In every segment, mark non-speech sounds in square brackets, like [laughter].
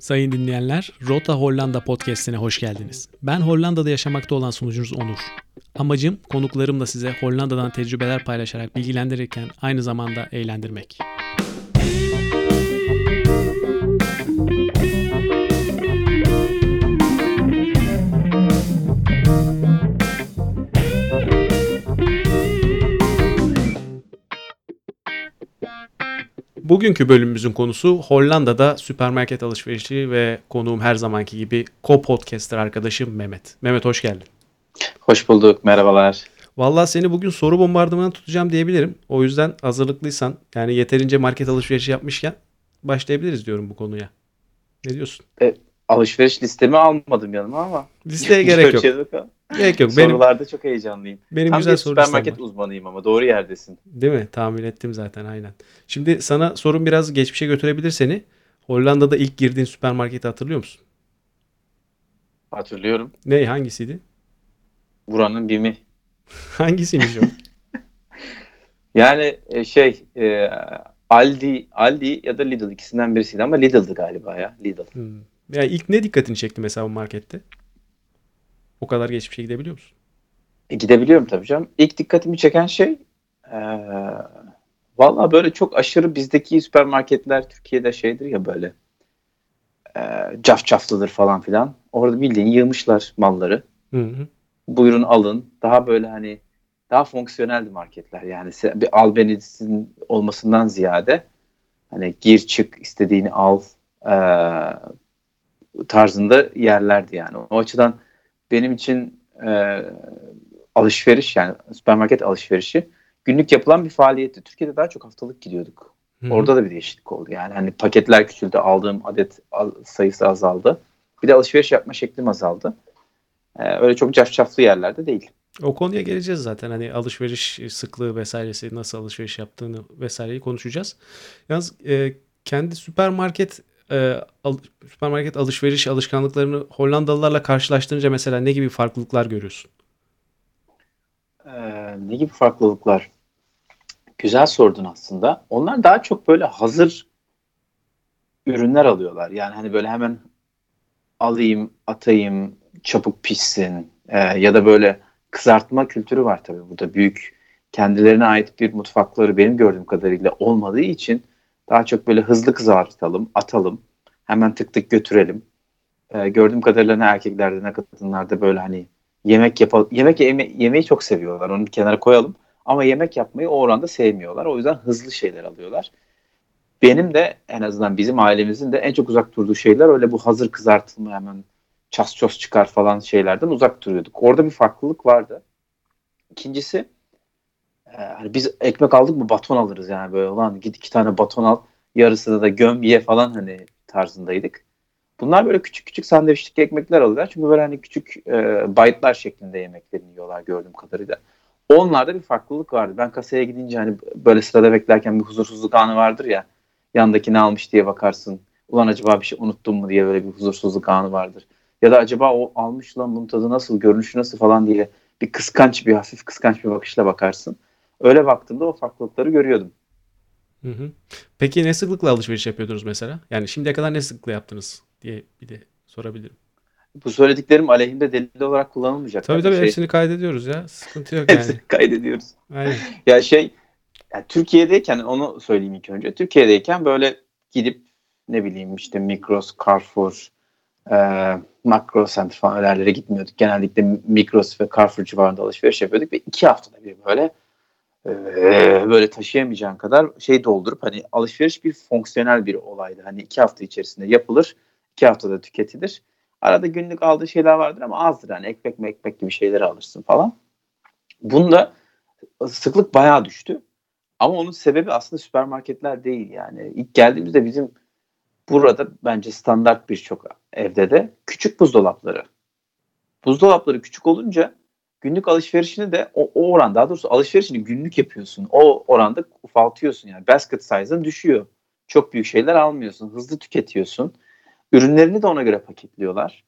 Sayın dinleyenler, Rota Hollanda podcast'ine hoş geldiniz. Ben Hollanda'da yaşamakta olan sunucunuz Onur. Amacım konuklarımla size Hollanda'dan tecrübeler paylaşarak bilgilendirirken aynı zamanda eğlendirmek. Bugünkü bölümümüzün konusu Hollanda'da süpermarket alışverişi ve konuğum her zamanki gibi co-podcaster arkadaşım Mehmet. Mehmet hoş geldin. Hoş bulduk, merhabalar. Vallahi seni bugün soru bombardımanı tutacağım diyebilirim. O yüzden hazırlıklıysan yani yeterince market alışverişi yapmışken başlayabiliriz diyorum bu konuya. Ne diyorsun? E, alışveriş listemi almadım yanıma ama. Listeye gerek yok. Gerek yok. Benim, Sorularda çok heyecanlıyım. benim Tam güzel bir soru süpermarket var. uzmanıyım ama doğru yerdesin. Değil mi? Tahmin ettim zaten aynen. Şimdi sana sorun biraz geçmişe götürebilir seni. Hollanda'da ilk girdiğin süpermarketi hatırlıyor musun? Hatırlıyorum. Ne hangisiydi? Buranın BİM'i. [laughs] Hangisiymiş o? [laughs] Yani e, şey e, Aldi, Aldi ya da Lidl ikisinden birisiydi ama Lidl'dı galiba ya. Lidl. Hmm. Ya ilk ne dikkatini çekti mesela bu markette? O kadar geçmişe gidebiliyor musun? E, gidebiliyorum tabii canım. İlk dikkatimi çeken şey e, valla böyle çok aşırı bizdeki süpermarketler Türkiye'de şeydir ya böyle e, cafcaflıdır falan filan. Orada bildiğin yığmışlar malları. Hı hı. buyurun alın. Daha böyle hani daha fonksiyoneldi marketler. Yani bir albenizin olmasından ziyade hani gir çık istediğini al eee, tarzında yerlerdi yani. O açıdan benim için eee, alışveriş yani süpermarket alışverişi günlük yapılan bir faaliyetti. Türkiye'de daha çok haftalık gidiyorduk. Hı hı. Orada da bir değişiklik oldu. Yani hani paketler küçüldü, aldığım adet sayısı azaldı. Bir de alışveriş yapma şeklim azaldı. Ee, öyle çok cafcaflı yerlerde değil. O konuya geleceğiz zaten. Hani alışveriş sıklığı vesairesi, nasıl alışveriş yaptığını vesaireyi konuşacağız. Yalnız e, kendi süpermarket e, al- süpermarket alışveriş alışkanlıklarını Hollandalılarla karşılaştırınca mesela ne gibi farklılıklar görüyorsun? Ee, ne gibi farklılıklar? Güzel sordun aslında. Onlar daha çok böyle hazır ürünler alıyorlar. Yani hani böyle hemen alayım, atayım, çabuk pişsin Ee, ya da böyle kızartma kültürü var tabii burada. Büyük kendilerine ait bir mutfakları benim gördüğüm kadarıyla olmadığı için daha çok böyle hızlı kızartalım, atalım, hemen tık tık götürelim. Ee, gördüğüm kadarıyla ne erkeklerde ne kadınlarda böyle hani yemek yapalım. Yemek yeme- yemeyi çok seviyorlar. Onu kenara koyalım. Ama yemek yapmayı o oranda sevmiyorlar. O yüzden hızlı şeyler alıyorlar. Benim de en azından bizim ailemizin de en çok uzak durduğu şeyler öyle bu hazır kızartılma hemen ças ços çıkar falan şeylerden uzak duruyorduk. Orada bir farklılık vardı. İkincisi hani biz ekmek aldık mı baton alırız yani böyle lan git iki tane baton al yarısını da göm ye falan hani tarzındaydık. Bunlar böyle küçük küçük sandviçlik ekmekler alıyorlar. Çünkü böyle hani küçük e, baytlar şeklinde yemeklerini yiyorlar gördüğüm kadarıyla. Onlarda bir farklılık vardı. Ben kasaya gidince hani böyle sırada beklerken bir huzursuzluk anı vardır ya. Yandaki ne almış diye bakarsın. Ulan acaba bir şey unuttum mu diye böyle bir huzursuzluk anı vardır. Ya da acaba o almış lan bunun tadı nasıl, görünüşü nasıl falan diye bir kıskanç bir hafif kıskanç bir bakışla bakarsın. Öyle baktığımda o farklılıkları görüyordum. Hı hı. Peki ne sıklıkla alışveriş yapıyordunuz mesela? Yani şimdiye kadar ne sıklıkla yaptınız diye bir de sorabilirim. Bu söylediklerim aleyhimde delil olarak kullanılmayacak. Tabii Yani tabii şey, hepsini kaydediyoruz ya. Sıkıntı yok [laughs] yani. hepsini kaydediyoruz. Aynen. [laughs] Ya şey ya Türkiye'deyken onu söyleyeyim ilk önce. Türkiye'deyken böyle gidip ne bileyim işte Migros, Carrefour, e, Makro Center falan öyle yerlere gitmiyorduk. Genellikle Migros ve Carrefour civarında alışveriş yapıyorduk ve iki haftada bir böyle e, böyle taşıyamayacağın kadar şey doldurup hani alışveriş bir fonksiyonel bir olaydı. Hani iki hafta içerisinde yapılır, iki haftada tüketilir. Arada günlük aldığı şeyler vardır ama azdır. Hani ekmek ekmek gibi şeyleri alırsın falan. Bunda sıklık bayağı düştü. Ama onun sebebi aslında süpermarketler değil yani. İlk geldiğimizde bizim burada bence standart birçok evde de küçük buzdolapları. Buzdolapları küçük olunca günlük alışverişini de o, o oran daha doğrusu alışverişini günlük yapıyorsun. O oranda ufaltıyorsun yani basket size'ın düşüyor. Çok büyük şeyler almıyorsun. Hızlı tüketiyorsun. Ürünlerini de ona göre paketliyorlar.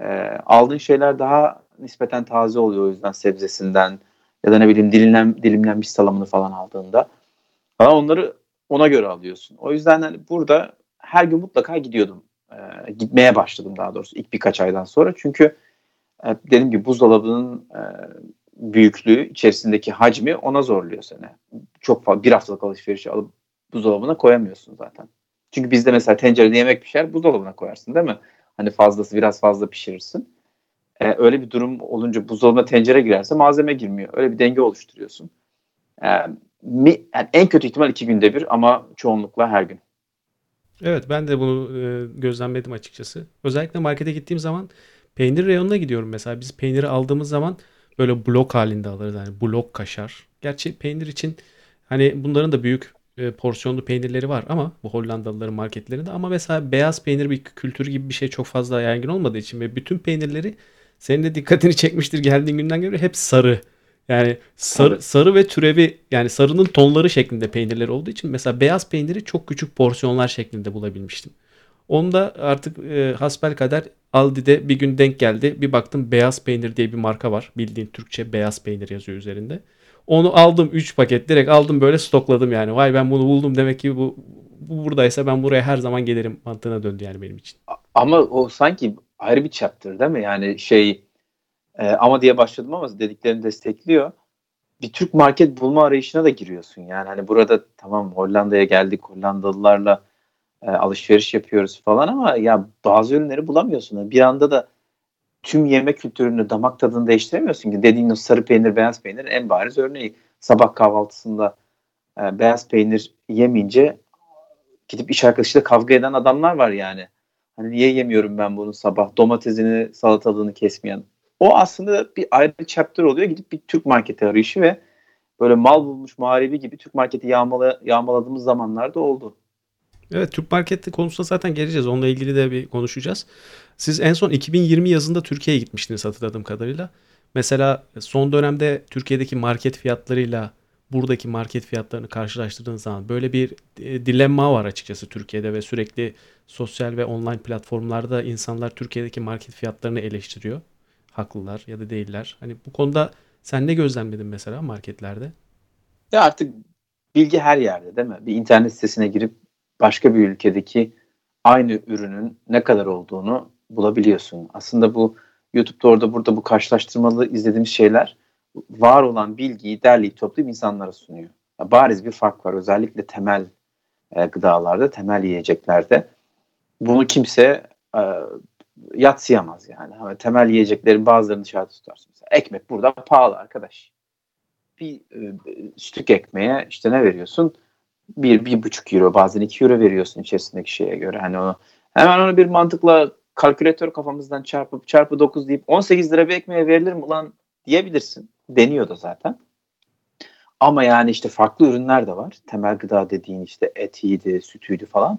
Ee, aldığın şeyler daha nispeten taze oluyor o yüzden sebzesinden ya da ne bileyim dilimlen, dilimlenmiş salamını falan aldığında. Falan onları ona göre alıyorsun. O yüzden hani burada her gün mutlaka gidiyordum. Ee, gitmeye başladım daha doğrusu ilk birkaç aydan sonra. Çünkü e, dediğim gibi buzdolabının e, büyüklüğü, içerisindeki hacmi ona zorluyor seni. Çok fazla bir haftalık alışverişi alıp buzdolabına koyamıyorsun zaten. Çünkü bizde mesela tencerede yemek pişer buzdolabına koyarsın değil mi? Hani fazlası biraz fazla pişirirsin. Ee, öyle bir durum olunca buzdolabına tencere girerse malzeme girmiyor. Öyle bir denge oluşturuyorsun. Ee, mi, yani en kötü ihtimal iki günde bir ama çoğunlukla her gün. Evet ben de bunu e, gözlemledim açıkçası. Özellikle markete gittiğim zaman peynir reyonuna gidiyorum mesela. Biz peyniri aldığımız zaman böyle blok halinde alırız. Yani blok kaşar. Gerçi peynir için hani bunların da büyük e, porsiyonlu peynirleri var ama bu Hollandalıların marketlerinde ama mesela beyaz peynir bir kültürü gibi bir şey çok fazla yaygın olmadığı için ve bütün peynirleri senin de dikkatini çekmiştir geldiğin günden göre hep sarı. Yani sarı, sarı ve türevi yani sarının tonları şeklinde peynirler olduğu için mesela beyaz peyniri çok küçük porsiyonlar şeklinde bulabilmiştim. Onda artık e, hasbel kader Aldi'de bir gün denk geldi. Bir baktım beyaz peynir diye bir marka var. Bildiğin Türkçe beyaz peynir yazıyor üzerinde. Onu aldım 3 paket direkt aldım böyle stokladım yani. Vay ben bunu buldum demek ki bu, bu buradaysa ben buraya her zaman gelirim mantığına döndü yani benim için. Ama o sanki ayrı bir chapter değil mi? Yani şey e, ama diye başladım ama dediklerini destekliyor. Bir Türk market bulma arayışına da giriyorsun. Yani hani burada tamam Hollanda'ya geldik Hollandalılarla e, alışveriş yapıyoruz falan ama ya bazı ürünleri bulamıyorsun. Bir anda da tüm yemek kültürünü, damak tadını değiştiremiyorsun ki. Dediğin o sarı peynir, beyaz peynir en bariz örneği. Sabah kahvaltısında e, beyaz peynir yemeyince gidip iş arkadaşıyla kavga eden adamlar var yani. Hani niye yemiyorum ben bunu sabah? Domatesini, salatalığını kesmeyen. O aslında bir ayrı chapter oluyor. Gidip bir Türk marketi arayışı ve böyle mal bulmuş muharebi gibi Türk marketi yağmala, yağmaladığımız zamanlarda oldu. Evet Türk marketi konusunda zaten geleceğiz. Onunla ilgili de bir konuşacağız. Siz en son 2020 yazında Türkiye'ye gitmiştiniz hatırladığım kadarıyla. Mesela son dönemde Türkiye'deki market fiyatlarıyla buradaki market fiyatlarını karşılaştırdığınız zaman böyle bir e, dilemma var açıkçası Türkiye'de ve sürekli sosyal ve online platformlarda insanlar Türkiye'deki market fiyatlarını eleştiriyor. Haklılar ya da değiller. Hani bu konuda sen ne gözlemledin mesela marketlerde? Ya artık bilgi her yerde değil mi? Bir internet sitesine girip başka bir ülkedeki aynı ürünün ne kadar olduğunu bulabiliyorsun. Aslında bu YouTube'da orada burada bu karşılaştırmalı izlediğimiz şeyler var olan bilgiyi derleyip toplayıp insanlara sunuyor. Ya bariz bir fark var özellikle temel e, gıdalarda, temel yiyeceklerde. Bunu kimse e, yatsıyamaz yani. Ama temel yiyeceklerin bazılarını dışarıda tutarsın. Mesela ekmek burada pahalı arkadaş. Bir e, sütük ekmeğe işte ne veriyorsun? Bir, bir buçuk euro bazen iki euro veriyorsun içerisindeki şeye göre. Hani onu hemen onu bir mantıkla kalkülatör kafamızdan çarpıp çarpı 9 deyip 18 lira bir ekmeğe verilir mi ulan diyebilirsin. Deniyor da zaten. Ama yani işte farklı ürünler de var. Temel gıda dediğin işte etiydi, sütüydü falan.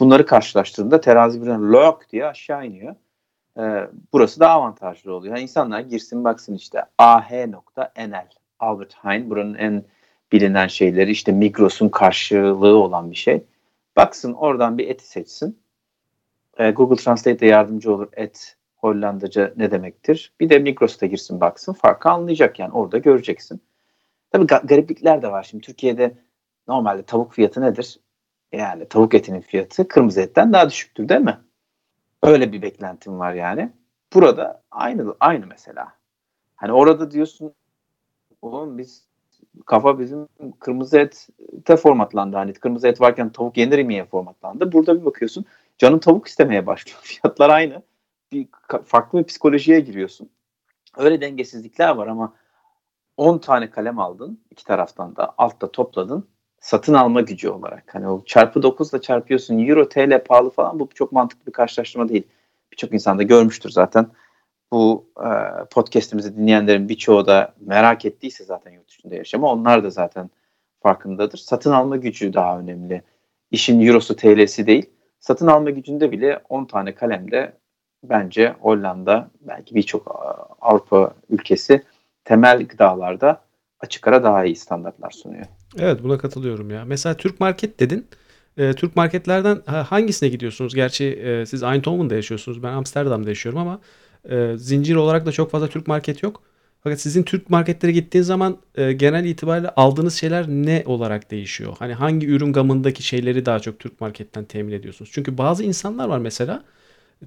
Bunları karşılaştırdığında terazi birden lok diye aşağı iniyor. Ee, burası daha avantajlı oluyor. Yani insanlar girsin baksın işte ah.nl Albert Heijn buranın en bilinen şeyleri işte Migros'un karşılığı olan bir şey. Baksın oradan bir eti seçsin. Ee, Google Translate'de yardımcı olur et Hollandaca ne demektir. Bir de Migros'ta girsin baksın farkı anlayacak yani orada göreceksin. Tabii gariplikler de var. Şimdi Türkiye'de normalde tavuk fiyatı nedir? Yani tavuk etinin fiyatı kırmızı etten daha düşüktür değil mi? Öyle bir beklentim var yani. Burada aynı aynı mesela. Hani orada diyorsun oğlum biz kafa bizim kırmızı ete formatlandı. Hani kırmızı et varken tavuk yenir miye formatlandı. Burada bir bakıyorsun canın tavuk istemeye başlıyor. [laughs] Fiyatlar aynı. Bir farklı bir psikolojiye giriyorsun. Öyle dengesizlikler var ama 10 tane kalem aldın iki taraftan da altta topladın satın alma gücü olarak. Hani o çarpı 9 ile çarpıyorsun euro TL pahalı falan bu çok mantıklı bir karşılaştırma değil. Birçok insan da görmüştür zaten. Bu e, podcast'imizi dinleyenlerin birçoğu da merak ettiyse zaten yurt dışında yaşama onlar da zaten farkındadır. Satın alma gücü daha önemli. İşin eurosu TL'si değil. Satın alma gücünde bile 10 tane kalemde bence Hollanda belki birçok Avrupa ülkesi temel gıdalarda açık ara daha iyi standartlar sunuyor. Evet buna katılıyorum ya. Mesela Türk Market dedin. E, Türk marketlerden hangisine gidiyorsunuz? Gerçi e, siz Eindhoven'da yaşıyorsunuz. Ben Amsterdam'da yaşıyorum ama e, zincir olarak da çok fazla Türk market yok. Fakat sizin Türk marketlere gittiğin zaman e, genel itibariyle aldığınız şeyler ne olarak değişiyor? Hani hangi ürün gamındaki şeyleri daha çok Türk marketten temin ediyorsunuz? Çünkü bazı insanlar var mesela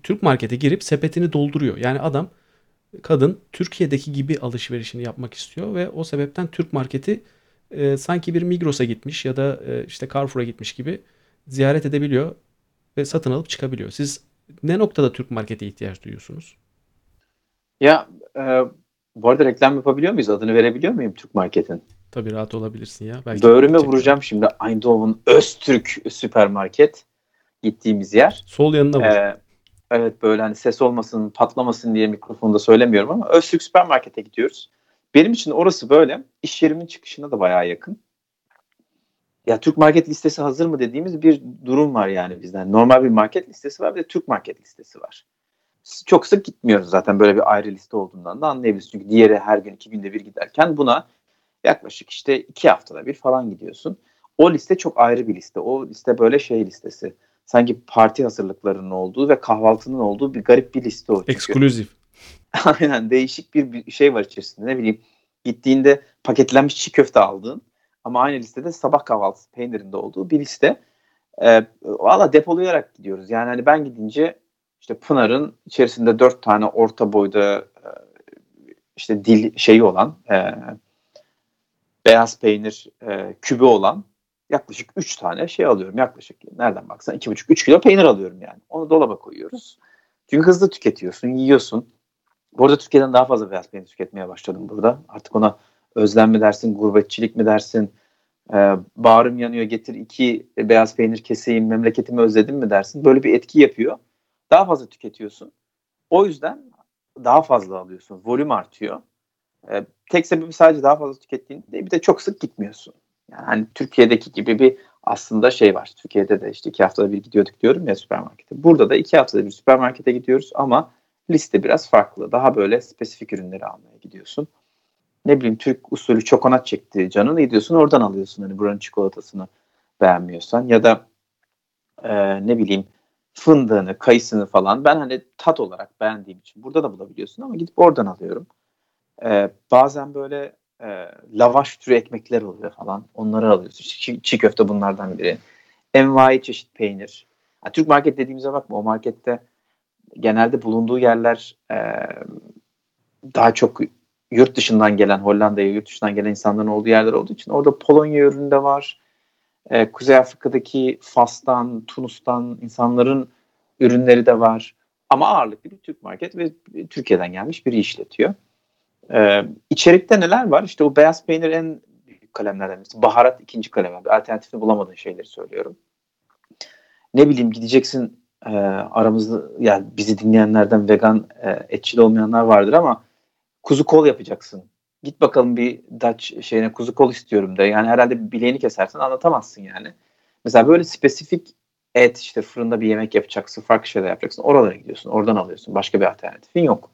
Türk markete girip sepetini dolduruyor. Yani adam kadın Türkiye'deki gibi alışverişini yapmak istiyor ve o sebepten Türk marketi e, sanki bir Migros'a gitmiş ya da e, işte Carrefour'a gitmiş gibi ziyaret edebiliyor ve satın alıp çıkabiliyor. Siz ne noktada Türk markete ihtiyaç duyuyorsunuz? Ya e, bu arada reklam yapabiliyor muyuz? Adını verebiliyor muyum Türk marketin? Tabii rahat olabilirsin ya. Belki Böğrüme vuracağım şimdi Eindhoven Öztürk süpermarket gittiğimiz yer. Sol yanında vur. Ee, evet böyle hani ses olmasın patlamasın diye mikrofonda söylemiyorum ama Öztürk süpermarkete gidiyoruz. Benim için orası böyle. İş yerimin çıkışına da bayağı yakın. Ya Türk market listesi hazır mı dediğimiz bir durum var yani bizden. Normal bir market listesi var bir de Türk market listesi var. Çok sık gitmiyoruz zaten böyle bir ayrı liste olduğundan da anlayabiliriz. Çünkü diğeri her gün iki günde bir giderken buna yaklaşık işte iki haftada bir falan gidiyorsun. O liste çok ayrı bir liste. O liste böyle şey listesi. Sanki parti hazırlıklarının olduğu ve kahvaltının olduğu bir garip bir liste o. Ekskluzif. [laughs] Aynen değişik bir, şey var içerisinde. Ne bileyim gittiğinde paketlenmiş çiğ köfte aldığın ama aynı listede sabah kahvaltısı peynirinde olduğu bir liste. Ee, Valla depolayarak gidiyoruz. Yani hani ben gidince işte Pınar'ın içerisinde dört tane orta boyda e, işte dil şeyi olan e, beyaz peynir e, kübü olan yaklaşık 3 tane şey alıyorum. Yaklaşık nereden baksan 2,5-3 kilo peynir alıyorum yani. Onu dolaba koyuyoruz. Çünkü hızlı tüketiyorsun, yiyorsun. Bu arada Türkiye'den daha fazla beyaz peynir tüketmeye başladım burada. Artık ona özlem mi dersin, gurbetçilik mi dersin, e, bağrım yanıyor getir iki beyaz peynir keseyim, memleketimi özledim mi dersin. Böyle bir etki yapıyor. Daha fazla tüketiyorsun. O yüzden daha fazla alıyorsun. Volüm artıyor. E, tek sebebi sadece daha fazla tükettiğin değil. Bir de çok sık gitmiyorsun. Yani hani Türkiye'deki gibi bir aslında şey var. Türkiye'de de işte iki haftada bir gidiyorduk diyorum ya süpermarkete. Burada da iki haftada bir süpermarkete gidiyoruz ama liste biraz farklı. Daha böyle spesifik ürünleri almaya gidiyorsun. Ne bileyim Türk usulü çokonat çekti canını gidiyorsun oradan alıyorsun hani buranın çikolatasını beğenmiyorsan ya da e, ne bileyim fındığını, kayısını falan ben hani tat olarak beğendiğim için burada da bulabiliyorsun ama gidip oradan alıyorum. Ee, bazen böyle e, lavaş türü ekmekler oluyor falan. Onları alıyorsun. Çiğ, çiğ köfte bunlardan biri. Envai çeşit peynir. Yani Türk market dediğimize bakma. O markette genelde bulunduğu yerler e, daha çok yurt dışından gelen Hollanda'ya yurt dışından gelen insanların olduğu yerler olduğu için orada Polonya ürünü de var. E, Kuzey Afrika'daki Fas'tan, Tunus'tan insanların ürünleri de var. Ama ağırlıklı bir Türk market ve Türkiye'den gelmiş biri işletiyor. Ee, içerikte neler var? İşte o beyaz peynir en büyük kalemlerden birisi. Baharat ikinci kalem. Alternatifini bulamadığın şeyleri söylüyorum. Ne bileyim gideceksin e, aramızda yani bizi dinleyenlerden vegan e, etçil olmayanlar vardır ama kuzu kol yapacaksın. Git bakalım bir Dutch şeyine kuzu kol istiyorum de. Yani herhalde bileğini kesersen anlatamazsın yani. Mesela böyle spesifik et işte fırında bir yemek yapacaksın, farklı şeyler yapacaksın. Oralara gidiyorsun, oradan alıyorsun. Başka bir alternatifin yok.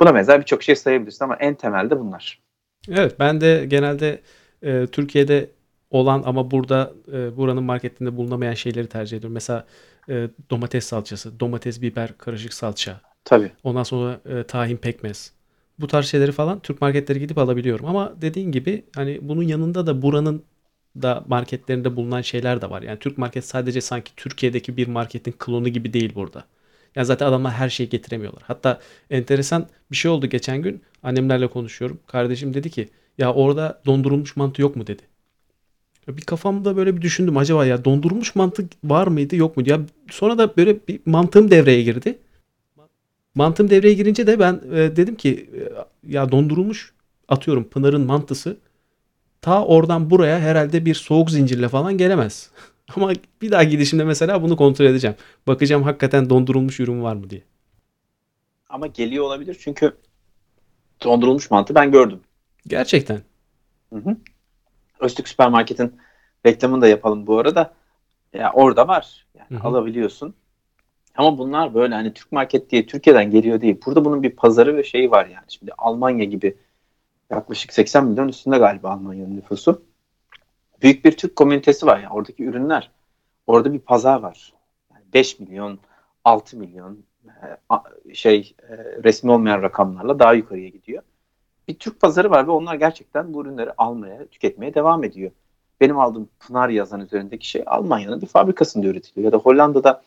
Buna benzer birçok şey sayabilirsin ama en temelde bunlar. Evet ben de genelde e, Türkiye'de olan ama burada e, buranın marketinde bulunamayan şeyleri tercih ediyorum. Mesela e, domates salçası, domates, biber, karışık salça. Tabii. Ondan sonra e, tahin pekmez. Bu tarz şeyleri falan Türk marketleri gidip alabiliyorum. Ama dediğin gibi hani bunun yanında da buranın da marketlerinde bulunan şeyler de var. Yani Türk market sadece sanki Türkiye'deki bir marketin klonu gibi değil burada. Ya zaten adamlar her şeyi getiremiyorlar. Hatta enteresan bir şey oldu geçen gün. Annemlerle konuşuyorum. Kardeşim dedi ki ya orada dondurulmuş mantı yok mu dedi. Bir kafamda böyle bir düşündüm acaba ya dondurulmuş mantı var mıydı yok muydu? Ya sonra da böyle bir mantığım devreye girdi. Mantığım devreye girince de ben e, dedim ki e, ya dondurulmuş atıyorum Pınar'ın mantısı ta oradan buraya herhalde bir soğuk zincirle falan gelemez. [laughs] Ama bir daha gidişimde mesela bunu kontrol edeceğim. Bakacağım hakikaten dondurulmuş ürün var mı diye. Ama geliyor olabilir çünkü dondurulmuş mantı ben gördüm. Gerçekten. Hı hı. Öztürk Süpermarket'in reklamını da yapalım bu arada. Ya orada var. Yani hı hı. alabiliyorsun. Ama bunlar böyle hani Türk market diye Türkiye'den geliyor değil. Burada bunun bir pazarı ve şeyi var yani. Şimdi Almanya gibi yaklaşık 80 milyon üstünde galiba Almanya'nın nüfusu büyük bir Türk komünitesi var. Yani oradaki ürünler. Orada bir pazar var. Yani 5 milyon, 6 milyon e, şey e, resmi olmayan rakamlarla daha yukarıya gidiyor. Bir Türk pazarı var ve onlar gerçekten bu ürünleri almaya, tüketmeye devam ediyor. Benim aldığım Pınar yazan üzerindeki şey Almanya'nın bir fabrikasında üretiliyor. Ya da Hollanda'da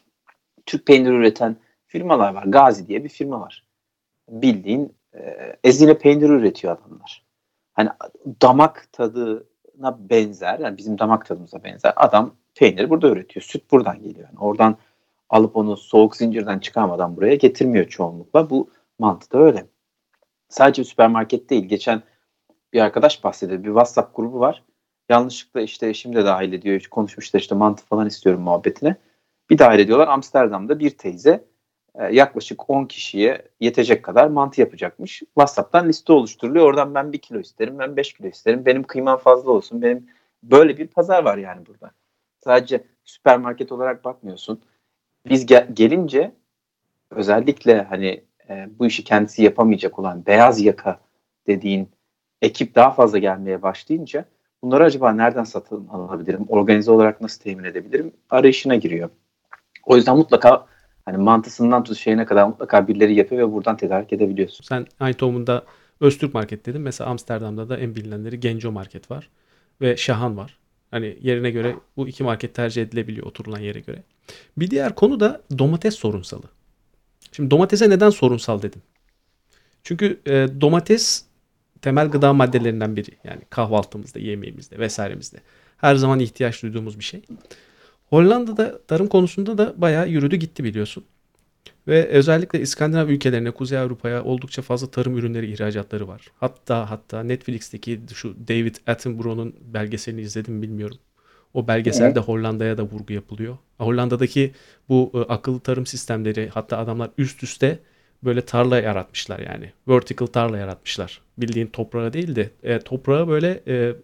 Türk peyniri üreten firmalar var. Gazi diye bir firma var. Bildiğin e, ezine peynir üretiyor adamlar. Hani damak tadına benzer. Yani bizim damak tadımıza benzer. Adam peynir burada üretiyor. Süt buradan geliyor. Yani oradan alıp onu soğuk zincirden çıkarmadan buraya getirmiyor çoğunlukla. Bu mantığı da öyle. Sadece süpermarket değil. Geçen bir arkadaş bahsediyor. Bir WhatsApp grubu var. Yanlışlıkla işte eşim de dahil ediyor. Konuşmuşlar işte mantı falan istiyorum muhabbetine. Bir dahil ediyorlar. Amsterdam'da bir teyze e, yaklaşık 10 kişiye yetecek kadar mantı yapacakmış. WhatsApp'tan liste oluşturuluyor. Oradan ben 1 kilo isterim, ben 5 kilo isterim. Benim kıymam fazla olsun. Benim böyle bir pazar var yani burada. Sadece süpermarket olarak bakmıyorsun. Biz gel- gelince özellikle hani e, bu işi kendisi yapamayacak olan beyaz yaka dediğin ekip daha fazla gelmeye başlayınca bunları acaba nereden satın alabilirim? Organize olarak nasıl temin edebilirim? Arayışına giriyor. O yüzden mutlaka hani mantısından tut şeyine kadar mutlaka birileri yapıyor ve buradan tedarik edebiliyorsun. Sen Eindhoven'da Öztürk Market dedin. Mesela Amsterdam'da da en bilinenleri Genco Market var ve Şahan var. Hani yerine göre bu iki market tercih edilebiliyor oturulan yere göre. Bir diğer konu da domates sorunsalı. Şimdi domatese neden sorunsal dedim. Çünkü e, domates temel gıda maddelerinden biri. Yani kahvaltımızda, yemeğimizde vesairemizde. Her zaman ihtiyaç duyduğumuz bir şey. Hollanda'da tarım konusunda da bayağı yürüdü gitti biliyorsun. Ve özellikle İskandinav ülkelerine, Kuzey Avrupa'ya oldukça fazla tarım ürünleri ihracatları var. Hatta hatta Netflix'teki şu David Attenborough'un belgeselini izledim bilmiyorum. O belgeselde Hollanda'ya da vurgu yapılıyor. Hollanda'daki bu e, akıllı tarım sistemleri hatta adamlar üst üste böyle tarla yaratmışlar yani. Vertical tarla yaratmışlar. Bildiğin toprağa değil de e, toprağı böyle e,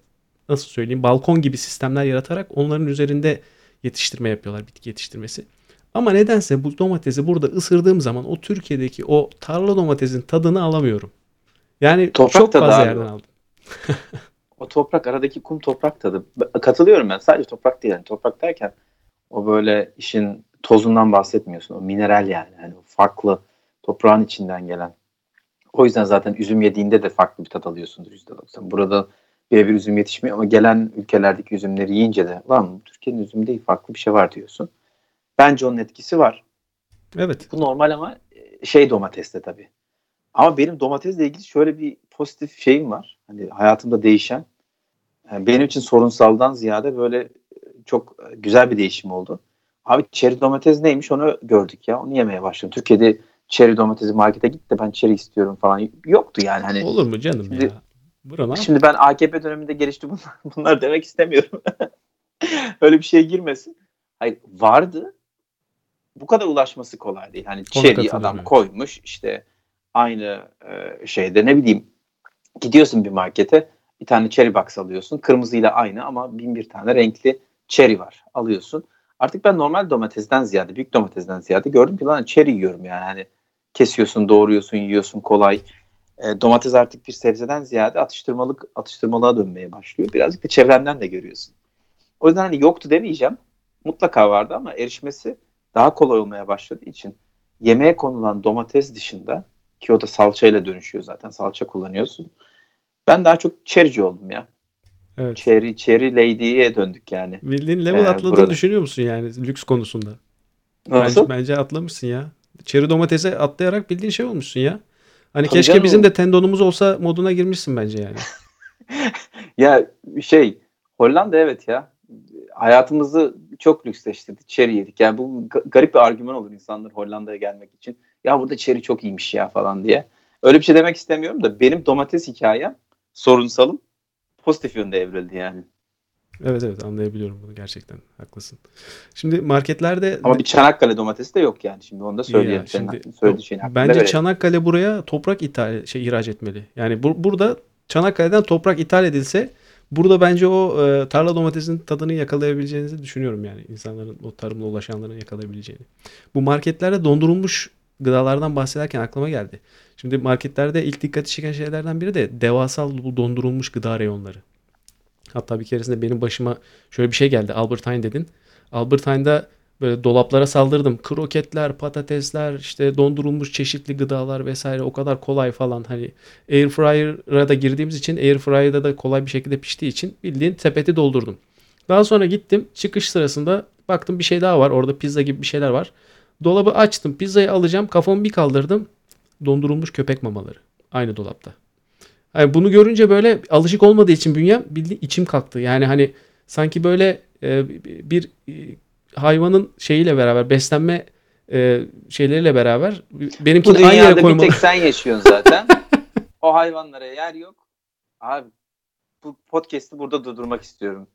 nasıl söyleyeyim balkon gibi sistemler yaratarak onların üzerinde yetiştirme yapıyorlar bitki yetiştirmesi. Ama nedense bu domatesi burada ısırdığım zaman o Türkiye'deki o tarla domatesin tadını alamıyorum. Yani Toprak çok fazla abi yerden aldım. O toprak aradaki kum toprak tadı. Katılıyorum ben. Sadece toprak değil. Yani toprak derken o böyle işin tozundan bahsetmiyorsun. O mineral yani. yani farklı toprağın içinden gelen. O yüzden zaten üzüm yediğinde de farklı bir tat alıyorsundur %90. Burada birebir üzüm yetişmiyor ama gelen ülkelerdeki üzümleri yiyince de lan bu Türkiye'nin üzümü değil farklı bir şey var diyorsun. Bence onun etkisi var. Evet. Bu normal ama e, şey domateste tabii. Ama benim domatesle ilgili şöyle bir pozitif şeyim var. Hani hayatımda değişen. Yani benim için sorunsaldan ziyade böyle e, çok e, güzel bir değişim oldu. Abi çeri domates neymiş onu gördük ya. Onu yemeye başladım. Türkiye'de çeri domatesi markete git de ben çeri istiyorum falan. Yoktu yani hani. Olur mu canım Şimdi- ya? Bura Şimdi ben AKP döneminde gelişti bunlar, [laughs] bunlar demek istemiyorum. [laughs] Öyle bir şeye girmesin. Hayır vardı. Bu kadar ulaşması kolay değil. Hani katılıyorum, adam koymuş işte aynı e, şeyde ne bileyim gidiyorsun bir markete bir tane cherry box alıyorsun. Kırmızıyla aynı ama bin bir tane renkli cherry var. Alıyorsun. Artık ben normal domatesden ziyade, büyük domatesden ziyade gördüm ki lan cherry yiyorum yani. Hani kesiyorsun, doğruyorsun, yiyorsun kolay. E, domates artık bir sebzeden ziyade atıştırmalık atıştırmalığa dönmeye başlıyor. Birazcık da çevrenden de görüyorsun. O yüzden hani yoktu demeyeceğim. Mutlaka vardı ama erişmesi daha kolay olmaya başladığı için yemeğe konulan domates dışında ki o da salçayla dönüşüyor zaten. Salça kullanıyorsun. Ben daha çok çerici oldum ya. Evet. Cherry, cherry lady'ye döndük yani. Bildiğin level Ee, atladığını burada. düşünüyor musun yani lüks konusunda? Nasıl? Bence, bence atlamışsın ya. Çeri domatese atlayarak bildiğin şey olmuşsun ya. Hani Tabii keşke canım. bizim de tendonumuz olsa moduna girmişsin bence yani. [laughs] Ya şey Hollanda evet ya. Hayatımızı çok lüksleştirdi. Cherry yedik. Yani bu ga- garip bir argüman olur insanlar Hollanda'ya gelmek için. Ya burada cherry çok iyiymiş ya falan diye. Öyle bir şey demek istemiyorum da benim domates hikayem sorunsalım pozitif yönde evrildi yani. Evet evet anlayabiliyorum bunu gerçekten haklısın. Şimdi marketlerde Ama bir Çanakkale domatesi de yok yani. Şimdi onu da söyleyelim. ya, şimdi- şeyin da bence verelim. Çanakkale buraya toprak ithal şey ihraç etmeli. Yani bu, burada Çanakkale'den toprak ithal edilse burada bence o e, tarla domatesinin tadını yakalayabileceğinizi düşünüyorum yani insanların o tarımla ulaşanların yakalayabileceğini. Bu marketlerde dondurulmuş gıdalardan bahsederken aklıma geldi. Şimdi marketlerde ilk dikkati çeken şeylerden biri de devasa bu dondurulmuş gıda reyonları. Hatta bir keresinde benim başıma şöyle bir şey geldi. Albert Heijn dedin. Albert Heijn'da böyle dolaplara saldırdım. Kroketler, patatesler, işte dondurulmuş çeşitli gıdalar vesaire o kadar kolay falan. Hani air fryer'a da girdiğimiz için air fryer'da da kolay bir şekilde piştiği için bildiğin sepeti doldurdum. Daha sonra gittim çıkış sırasında baktım bir şey daha var. Orada pizza gibi bir şeyler var. Dolabı açtım. Pizzayı alacağım. Kafamı bir kaldırdım. Dondurulmuş köpek mamaları. Aynı dolapta. Yani bunu görünce böyle alışık olmadığı için bünyem bildiğin içim kalktı. Yani hani sanki böyle e, bir e, hayvanın şeyiyle beraber beslenme e, şeyleriyle beraber Bu benimkini aynı yere dünyada bir koymalı. tek sen yaşıyorsun zaten. [laughs] o hayvanlara yer yok. Abi bu podcast'i burada durdurmak istiyorum.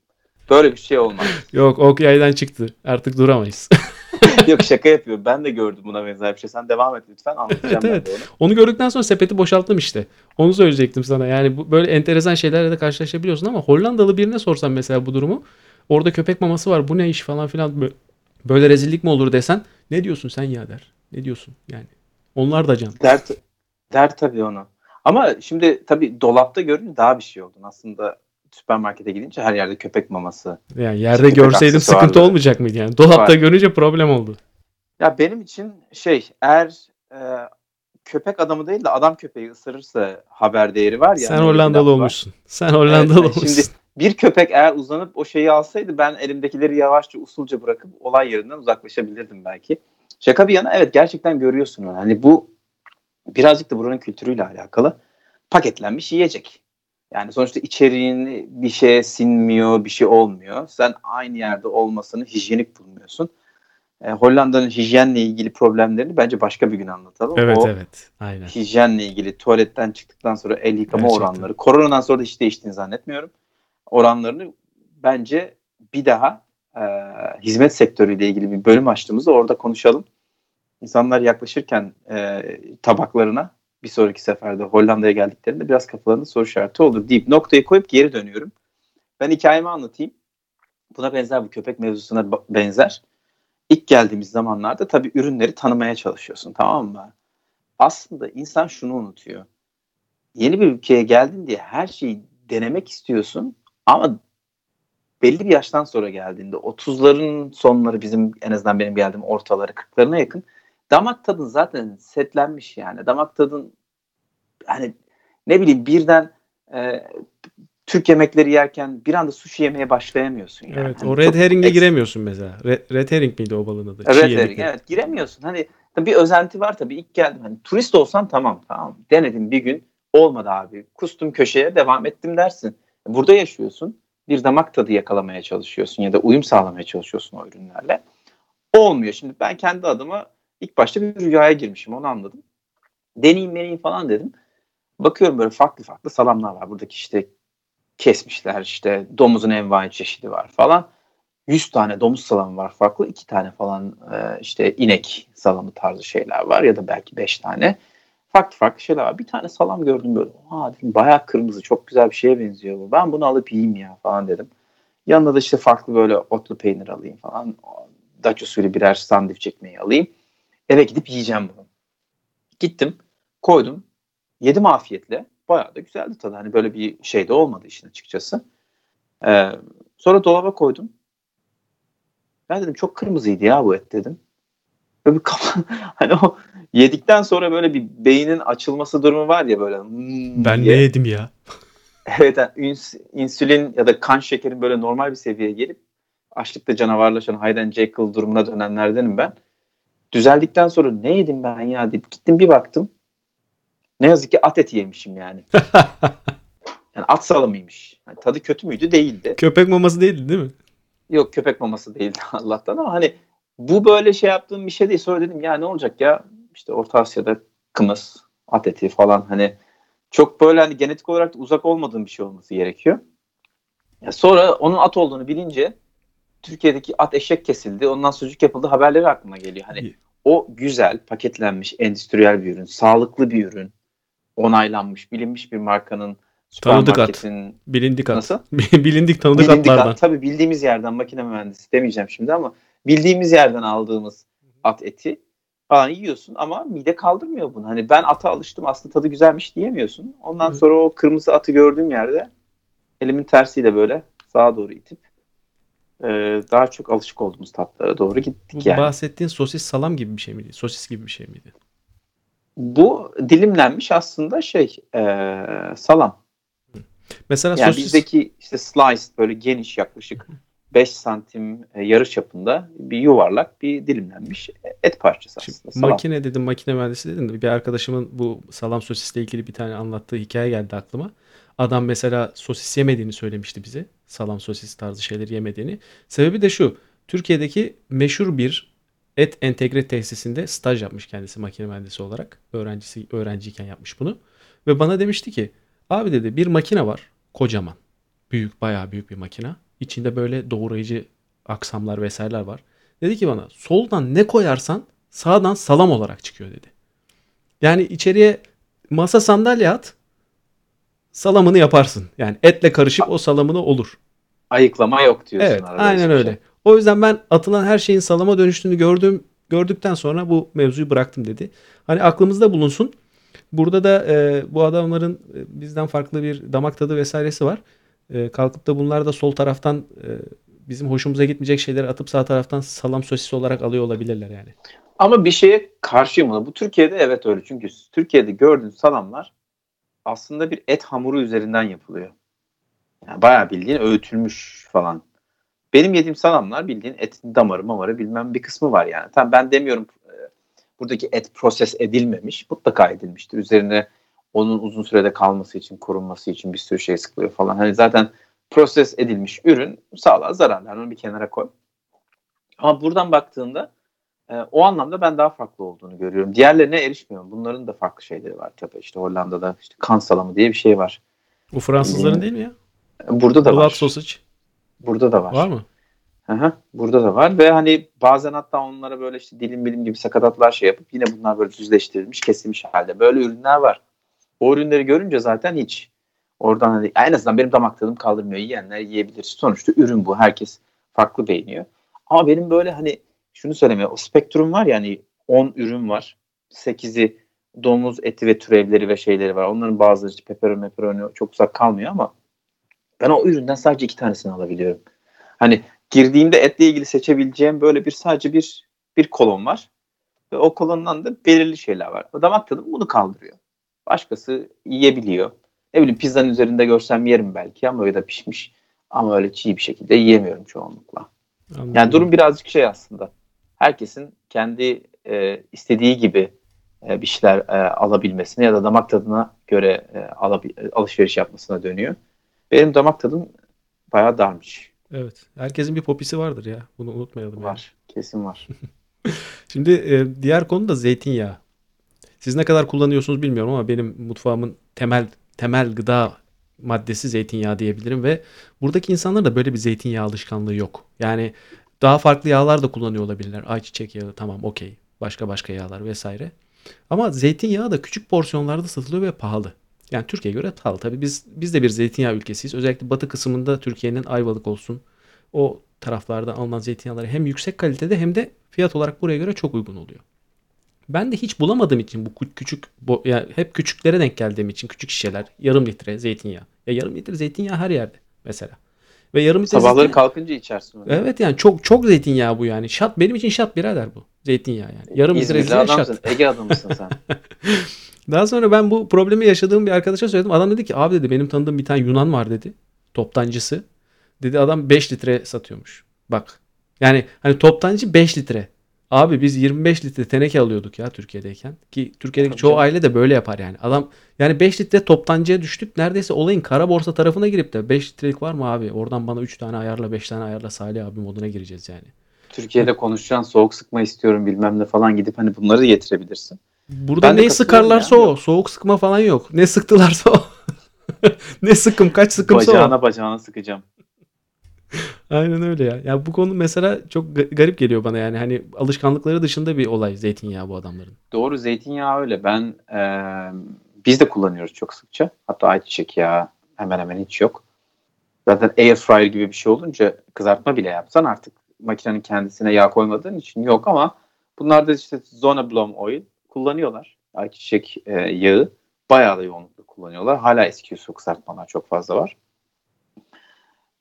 Böyle bir şey olmaz. Yok ok yaydan çıktı. Artık duramayız. [laughs] [laughs] yok şaka yapıyor. Ben de gördüm buna benzer bir şey. Sen devam et lütfen. Anlatacağım Evet, ben evet. de onu. Onu gördükten sonra sepeti boşalttım işte. Onu söyleyecektim sana. Yani bu böyle enteresan şeylerle de karşılaşabiliyorsun ama Hollandalı birine sorsan mesela bu durumu. Orada köpek maması var. Bu ne iş falan filan. Bö- Böyle rezillik mi olur desen ne diyorsun sen ya der. Ne diyorsun yani. Onlar da can. Der, der tabii onu. Ama şimdi tabii dolapta görünce daha bir şey oldun. Aslında süpermarkete gidince her yerde köpek maması. Yani yerde Köpek görseydim sıkıntı olmayacak mıydı yani. Dolapta Var. görünce problem oldu. Ya benim için şey eğer e, köpek adamı değil de adam köpeği ısırırsa haber değeri var ya. Sen hani Hollandalı olmuşsun. Sen Hollandalı Evet, olmuşsun. Şimdi bir köpek eğer uzanıp o şeyi alsaydı ben elimdekileri yavaşça usulca bırakıp olay yerinden uzaklaşabilirdim belki. Şaka bir yana evet gerçekten görüyorsun. Hani bu birazcık da buranın kültürüyle alakalı. Paketlenmiş yiyecek. Yani sonuçta içeriğin bir şeye sinmiyor, bir şey olmuyor. Sen aynı yerde olmasını hijyenik bulmuyorsun. E, Hollanda'nın hijyenle ilgili problemlerini bence başka bir gün anlatalım. Evet o evet. Aynen. hijyenle ilgili tuvaletten çıktıktan sonra el yıkama Gerçekten. oranları. Koronadan sonra da hiç değiştiğini zannetmiyorum. Oranlarını bence bir daha e, hizmet sektörüyle ilgili bir bölüm açtığımızda orada konuşalım. İnsanlar yaklaşırken e, tabaklarına bir sonraki seferde Hollanda'ya geldiklerinde biraz kafalarında soru işareti olur deyip noktayı koyup geri dönüyorum. Ben hikayemi anlatayım. Buna benzer bu köpek mevzusuna benzer. İlk geldiğimiz zamanlarda tabii ürünleri tanımaya çalışıyorsun tamam mı? Aslında insan şunu unutuyor. Yeni bir ülkeye geldin diye her şeyi denemek istiyorsun ama belli bir yaştan sonra geldiğinde 30'ların sonları bizim en azından benim geldiğim ortaları 40'larına yakın damak tadın zaten setlenmiş yani. Damak tadın hani ne bileyim birden e, Türk yemekleri yerken bir anda sushi yemeye başlayamıyorsun yani. Evet. Hani O red herring'e eks- giremiyorsun mesela. Red, red herring miydi o balığın adı? Çiğ Evet, yemekleri. evet, giremiyorsun. Hani tabii bir özenti var tabii ilk geldim. Hani turist olsam tamam tamam denedim bir gün olmadı abi. Kustum köşeye devam ettim dersin. Burada yaşıyorsun. Bir damak tadı yakalamaya çalışıyorsun ya da uyum sağlamaya çalışıyorsun o ürünlerle. Olmuyor. Şimdi ben kendi adıma ilk başta bir rüyaya girmişim onu anladım. Deneyim deneyim falan dedim. Bakıyorum böyle farklı farklı salamlar var. Buradaki işte kesmişler işte domuzun envai çeşidi var falan. 100 tane domuz salamı var farklı. 2 tane falan e, işte inek salamı tarzı şeyler var ya da belki 5 tane. Farklı farklı şeyler var. Bir tane salam gördüm böyle. Aa dedim bayağı kırmızı çok güzel bir şeye benziyor bu. Ben bunu alıp yiyeyim ya falan dedim. Yanında da işte farklı böyle otlu peynir alayım falan. Dutch usulü birer sandviç ekmeği alayım. Eve gidip yiyeceğim bunu. Gittim koydum. Yedim afiyetle. Bayağı da güzeldi tadı. Hani böyle bir şey de olmadı işin açıkçası. Ee, sonra dolaba koydum. Ben dedim çok kırmızıydı ya bu et dedim. Böyle bir kafa, [laughs] hani o yedikten sonra böyle bir beynin açılması durumu var ya böyle. hmm Ben ne diye. yedim ya? [laughs] Evet yani insülin ya da kan şekerin böyle normal bir seviyeye gelip açlıkta canavarlaşan Hayden Jekyll durumuna dönenlerdenim ben. Düzeldikten sonra ne yedim ben ya deyip gittim bir baktım. Ne yazık ki at eti yemişim yani. [laughs] Yani at salamıymış. Yani tadı kötü müydü? Değildi. Köpek maması değildi değil mi? Yok köpek maması değildi [laughs] Allah'tan ama hani bu böyle şey yaptığım bir şey değil. Sonra dedim ya ne olacak ya işte Orta Asya'da kımız, at eti falan hani çok böyle hani genetik olarak uzak olmadığım bir şey olması gerekiyor. Ya sonra onun at olduğunu bilince Türkiye'deki at eşek kesildi. Ondan sucuk yapıldı haberleri aklıma geliyor. Hani o güzel, paketlenmiş, endüstriyel bir ürün, sağlıklı bir ürün, onaylanmış, bilinmiş bir markanın Tanıdık at. Bilindik at. nasıl? [laughs] Bilindik tanıdık Bilindik atlardan. at. Tabii bildiğimiz yerden makine mühendisi demeyeceğim şimdi ama bildiğimiz yerden aldığımız at eti falan yiyorsun ama mide kaldırmıyor bunu. Hani ben ata alıştım aslında tadı güzelmiş diyemiyorsun. Ondan Evet. sonra o kırmızı atı gördüğüm yerde elimin tersiyle böyle sağa doğru itip e, daha çok alışık olduğumuz tatlara doğru Bu gittik yani. bahsettiğin sosis salam gibi bir şey miydi? Sosis gibi bir şey miydi? Bu dilimlenmiş aslında şey e, salam. Mesela Yani sosis bizdeki işte slice böyle geniş yaklaşık 5 santim e, yarı çapında bir yuvarlak bir dilimlenmiş et parçası Şimdi aslında. Salam. makine dedim, makine mühendisi dedim de bir arkadaşımın bu salam sosisle ilgili bir tane anlattığı hikaye geldi aklıma. Adam mesela sosis yemediğini söylemişti bize. Salam sosis tarzı şeyleri yemediğini. Sebebi de şu. Türkiye'deki meşhur bir et entegre tesisinde staj yapmış kendisi makine mühendisi olarak. Öğrencisi öğrenciyken yapmış bunu. Ve bana demişti ki abi dedi bir makine var kocaman. Büyük bayağı büyük bir makine. İçinde böyle doğrayıcı aksamlar vesaireler var. Dedi ki bana soldan ne koyarsan sağdan salam olarak çıkıyor dedi. Yani içeriye masa sandalye at salamını yaparsın. Yani etle karışıp o salamını olur. Ayıklama yok diyorsun. Evet arada aynen öyle. şey. O yüzden ben atılan her şeyin salama dönüştüğünü gördüğüm gördükten sonra bu mevzuyu bıraktım dedi. Hani aklımızda bulunsun. Burada da e, bu adamların e, bizden farklı bir damak tadı vesairesi var. E, kalkıp da bunlar da sol taraftan e, bizim hoşumuza gitmeyecek şeyleri atıp sağ taraftan salam sosisi olarak alıyor olabilirler yani. Ama bir şeye karşıyım buna. Bu Türkiye'de evet öyle. Çünkü Türkiye'de gördüğün salamlar aslında bir et hamuru üzerinden yapılıyor. Yani bayağı bildiğin öğütülmüş falan. Benim yediğim salamlar bildiğin etin damarı mamarı bilmem bir kısmı var yani. Tamam ben demiyorum e, buradaki et proses edilmemiş. Mutlaka edilmiştir. Üzerine onun uzun sürede kalması için, korunması için bir sürü şey sıkılıyor falan. Hani zaten proses edilmiş ürün sağlığa zararlı. Onu bir kenara koy. Ama buradan baktığında e, o anlamda ben daha farklı olduğunu görüyorum. Diğerlerine erişmiyorum. Bunların da farklı şeyleri var tabii. İşte Hollanda'da işte kan salamı diye bir şey var. Bu Fransızların Hmm. değil mi ya? Burada da Blood var. sausage. Burada da var. Var mı? Hı, burada da var ve hani bazen hatta onlara böyle işte dilim bilim gibi sakatatlar şey yapıp yine bunlar böyle düzleştirilmiş, kesilmiş halde. Böyle ürünler var. O ürünleri görünce zaten hiç oradan hani en azından benim damak tadım kaldırmıyor. Yiyenler yiyebilir. Sonuçta ürün bu. Herkes farklı beğeniyor. Ama benim böyle hani şunu söylemeye o spektrum var ya hani 10 ürün var. 8'i domuz eti ve türevleri ve şeyleri var. Onların bazıları işte pepperoni, pepperoni çok uzak kalmıyor ama ben o üründen sadece iki tanesini alabiliyorum. Hani girdiğimde etle ilgili seçebileceğim böyle bir sadece bir bir kolon var. Ve o kolondan da belirli şeyler var. O damak tadım bunu kaldırıyor. Başkası yiyebiliyor. Ne bileyim pizzanın üzerinde görsem yerim belki ama öyle pişmiş. Ama öyle çiğ bir şekilde yiyemiyorum çoğunlukla. Anladım. Yani durum birazcık şey aslında. Herkesin kendi e, istediği gibi e, bir şeyler e, alabilmesine ya da damak tadına göre e, alabi- alışveriş yapmasına dönüyor. Benim damak tadım bayağı darmış. Evet. Herkesin bir popisi vardır ya. Bunu unutmayalım. yani. Var. Kesin var. [laughs] Şimdi e, diğer konu da zeytinyağı. Siz ne kadar kullanıyorsunuz bilmiyorum ama benim mutfağımın temel temel gıda maddesi zeytinyağı diyebilirim ve buradaki insanların da böyle bir zeytinyağı alışkanlığı yok. Yani daha farklı yağlar da kullanıyor olabilirler. Ayçiçek yağı tamam okey. Başka başka yağlar vesaire. Ama zeytinyağı da küçük porsiyonlarda satılıyor ve pahalı. Yani Türkiye'ye göre pahalı. Tabii biz biz de bir zeytinyağı ülkesiyiz. Özellikle batı kısmında Türkiye'nin Ayvalık olsun o taraflarda alınan zeytinyağları hem yüksek kalitede hem de fiyat olarak buraya göre çok uygun oluyor. Ben de hiç bulamadığım için bu kü- küçük yani hep küçüklere denk geldiğim için küçük şişeler yarım litre zeytinyağı. Ya yarım litre zeytinyağı her yerde mesela. Ve yarım litre Sabahları zeytinyağı- kalkınca içersin onu. Evet yani çok çok zeytinyağı bu yani. Şat benim için şat birader bu. Zeytinyağı yani. Yarım litre İzmirli zeytinyağı adamsın. şat. Ege adamısın sen. [laughs] Daha sonra ben bu problemi yaşadığım bir arkadaşa söyledim. Adam dedi ki abi dedi benim tanıdığım bir tane Yunan var dedi. Toptancısı. Dedi adam 5 litre satıyormuş. Bak. Yani hani toptancı 5 litre. Abi biz 25 litre teneke alıyorduk ya Türkiye'deyken. Ki Türkiye'deki Tabii çoğu canım. aile de böyle yapar yani. Adam yani 5 litre toptancıya düştük. Neredeyse olayın kara borsa tarafına girip de 5 litrelik var mı abi? Oradan bana 3 tane ayarla 5 tane ayarla Salih abi moduna gireceğiz yani. Türkiye'de konuşacağın soğuk sıkma istiyorum bilmem ne falan gidip hani bunları da getirebilirsin. Burada Ben katılıyorum sıkarlarsa ya. o. Soğuk sıkma falan yok. Ne sıktılarsa o. [laughs] ne sıkım kaç sıkımsa o. Bacağına bacağına sıkacağım. [laughs] Aynen öyle ya. Ya bu konu mesela çok ga- garip geliyor bana yani. Hani alışkanlıkları dışında bir olay zeytinyağı bu adamların. Doğru zeytinyağı öyle. Ben eee, biz de kullanıyoruz çok sıkça. Hatta ayçiçek yağı hemen hemen hiç yok. Zaten air fryer gibi bir şey olunca kızartma bile yapsan artık makinenin kendisine yağ koymadığın için yok ama bunlar da işte Zonneblom oil kullanıyorlar. Ayçiçek e, yağı bayağı da yoğunlukla kullanıyorlar. Hala eski usul kızartmalar çok fazla var.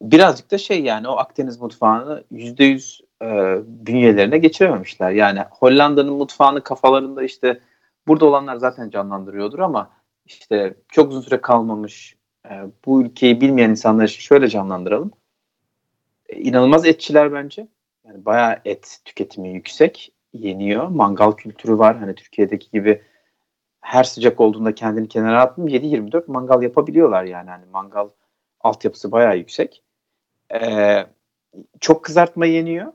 Birazcık da şey yani o Akdeniz mutfağını %100 e, bünyelerine geçirememişler. Yani Hollanda'nın mutfağını kafalarında işte burada olanlar zaten canlandırıyordur ama işte çok uzun süre kalmamış e, bu ülkeyi bilmeyen insanlar için şöyle canlandıralım. E, inanılmaz etçiler bence. Yani bayağı et tüketimi yüksek. Yeniyor. Mangal kültürü var. Hani Türkiye'deki gibi her sıcak olduğunda kendini kenara attım 7-24 mangal yapabiliyorlar yani. Hani mangal altyapısı bayağı yüksek. Ee, çok kızartma yeniyor.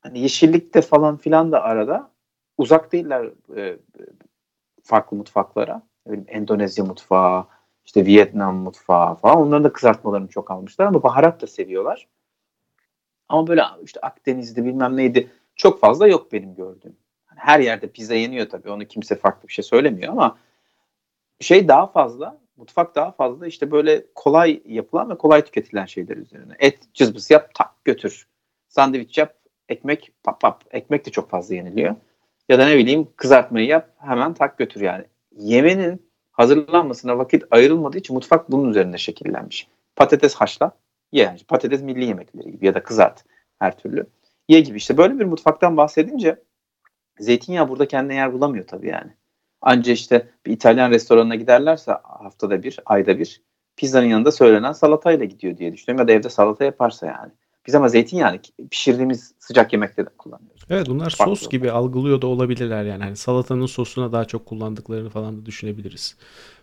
Hani yeşillikte falan filan da arada uzak değiller e, farklı mutfaklara. Endonezya mutfağı, işte Vietnam mutfağı falan. Onların da kızartmalarını çok almışlar ama baharat da seviyorlar. Ama böyle işte Akdeniz'de bilmem neydi çok fazla yok benim gördüğüm. Yani her yerde pizza yeniyor tabii. Onu kimse farklı bir şey söylemiyor ama şey daha fazla mutfak daha fazla işte böyle kolay yapılan ve kolay tüketilen şeyler üzerine. Et cızbız yap tak götür. Sandviç yap ekmek pap pap. Ekmek de çok fazla yeniliyor. Ya da ne bileyim kızartmayı yap hemen tak götür yani. Yemenin hazırlanmasına vakit ayrılmadığı için mutfak bunun üzerine şekillenmiş. Patates haşla ye. Yani patates milli yemekleri gibi ya da kızart her türlü. Ye gibi işte böyle bir mutfaktan bahsedince zeytinyağı burada kendine yer bulamıyor tabii yani. Anca işte bir İtalyan restoranına giderlerse haftada bir, ayda bir pizzanın yanında söylenen salatayla gidiyor diye düşünüyorum. Ya da evde salata yaparsa yani. Biz ama zeytinyağı pişirdiğimiz sıcak yemekte de kullanıyoruz. Evet bunlar Farklı sos gibi algılıyor da olabilirler yani. Hani salatanın sosuna daha çok kullandıklarını falan da düşünebiliriz.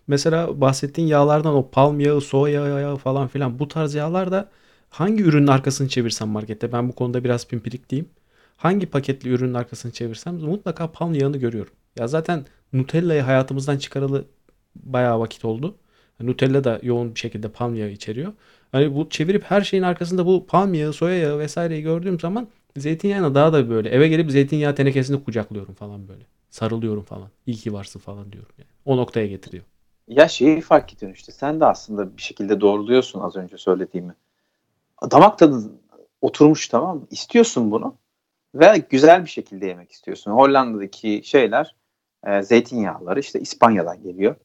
Mesela bahsettiğin yağlardan o palm yağı, soya yağı falan filan bu tarz yağlar da hangi ürünün arkasını çevirsem markette ben bu konuda biraz pimpirikliyim. Hangi paketli ürünün arkasını çevirsem mutlaka palm yağını görüyorum. Ya zaten Nutella'yı hayatımızdan çıkaralı bayağı vakit oldu. Nutella da yoğun bir şekilde palm yağı içeriyor. Hani bu çevirip her şeyin arkasında bu palm yağı, soya yağı vesaireyi gördüğüm zaman zeytinyağına daha da böyle eve gelip zeytinyağı tenekesini kucaklıyorum falan böyle. Sarılıyorum falan. İyi ki varsın falan diyorum yani. O noktaya getiriyor. Ya şeyi fark ediyorsun işte. Sen de aslında bir şekilde doğruluyorsun az önce söylediğimi. Damak tadın oturmuş tamam mı? İstiyorsun bunu ve güzel bir şekilde yemek istiyorsun. Hollanda'daki şeyler e, zeytinyağları işte İspanya'dan geliyor.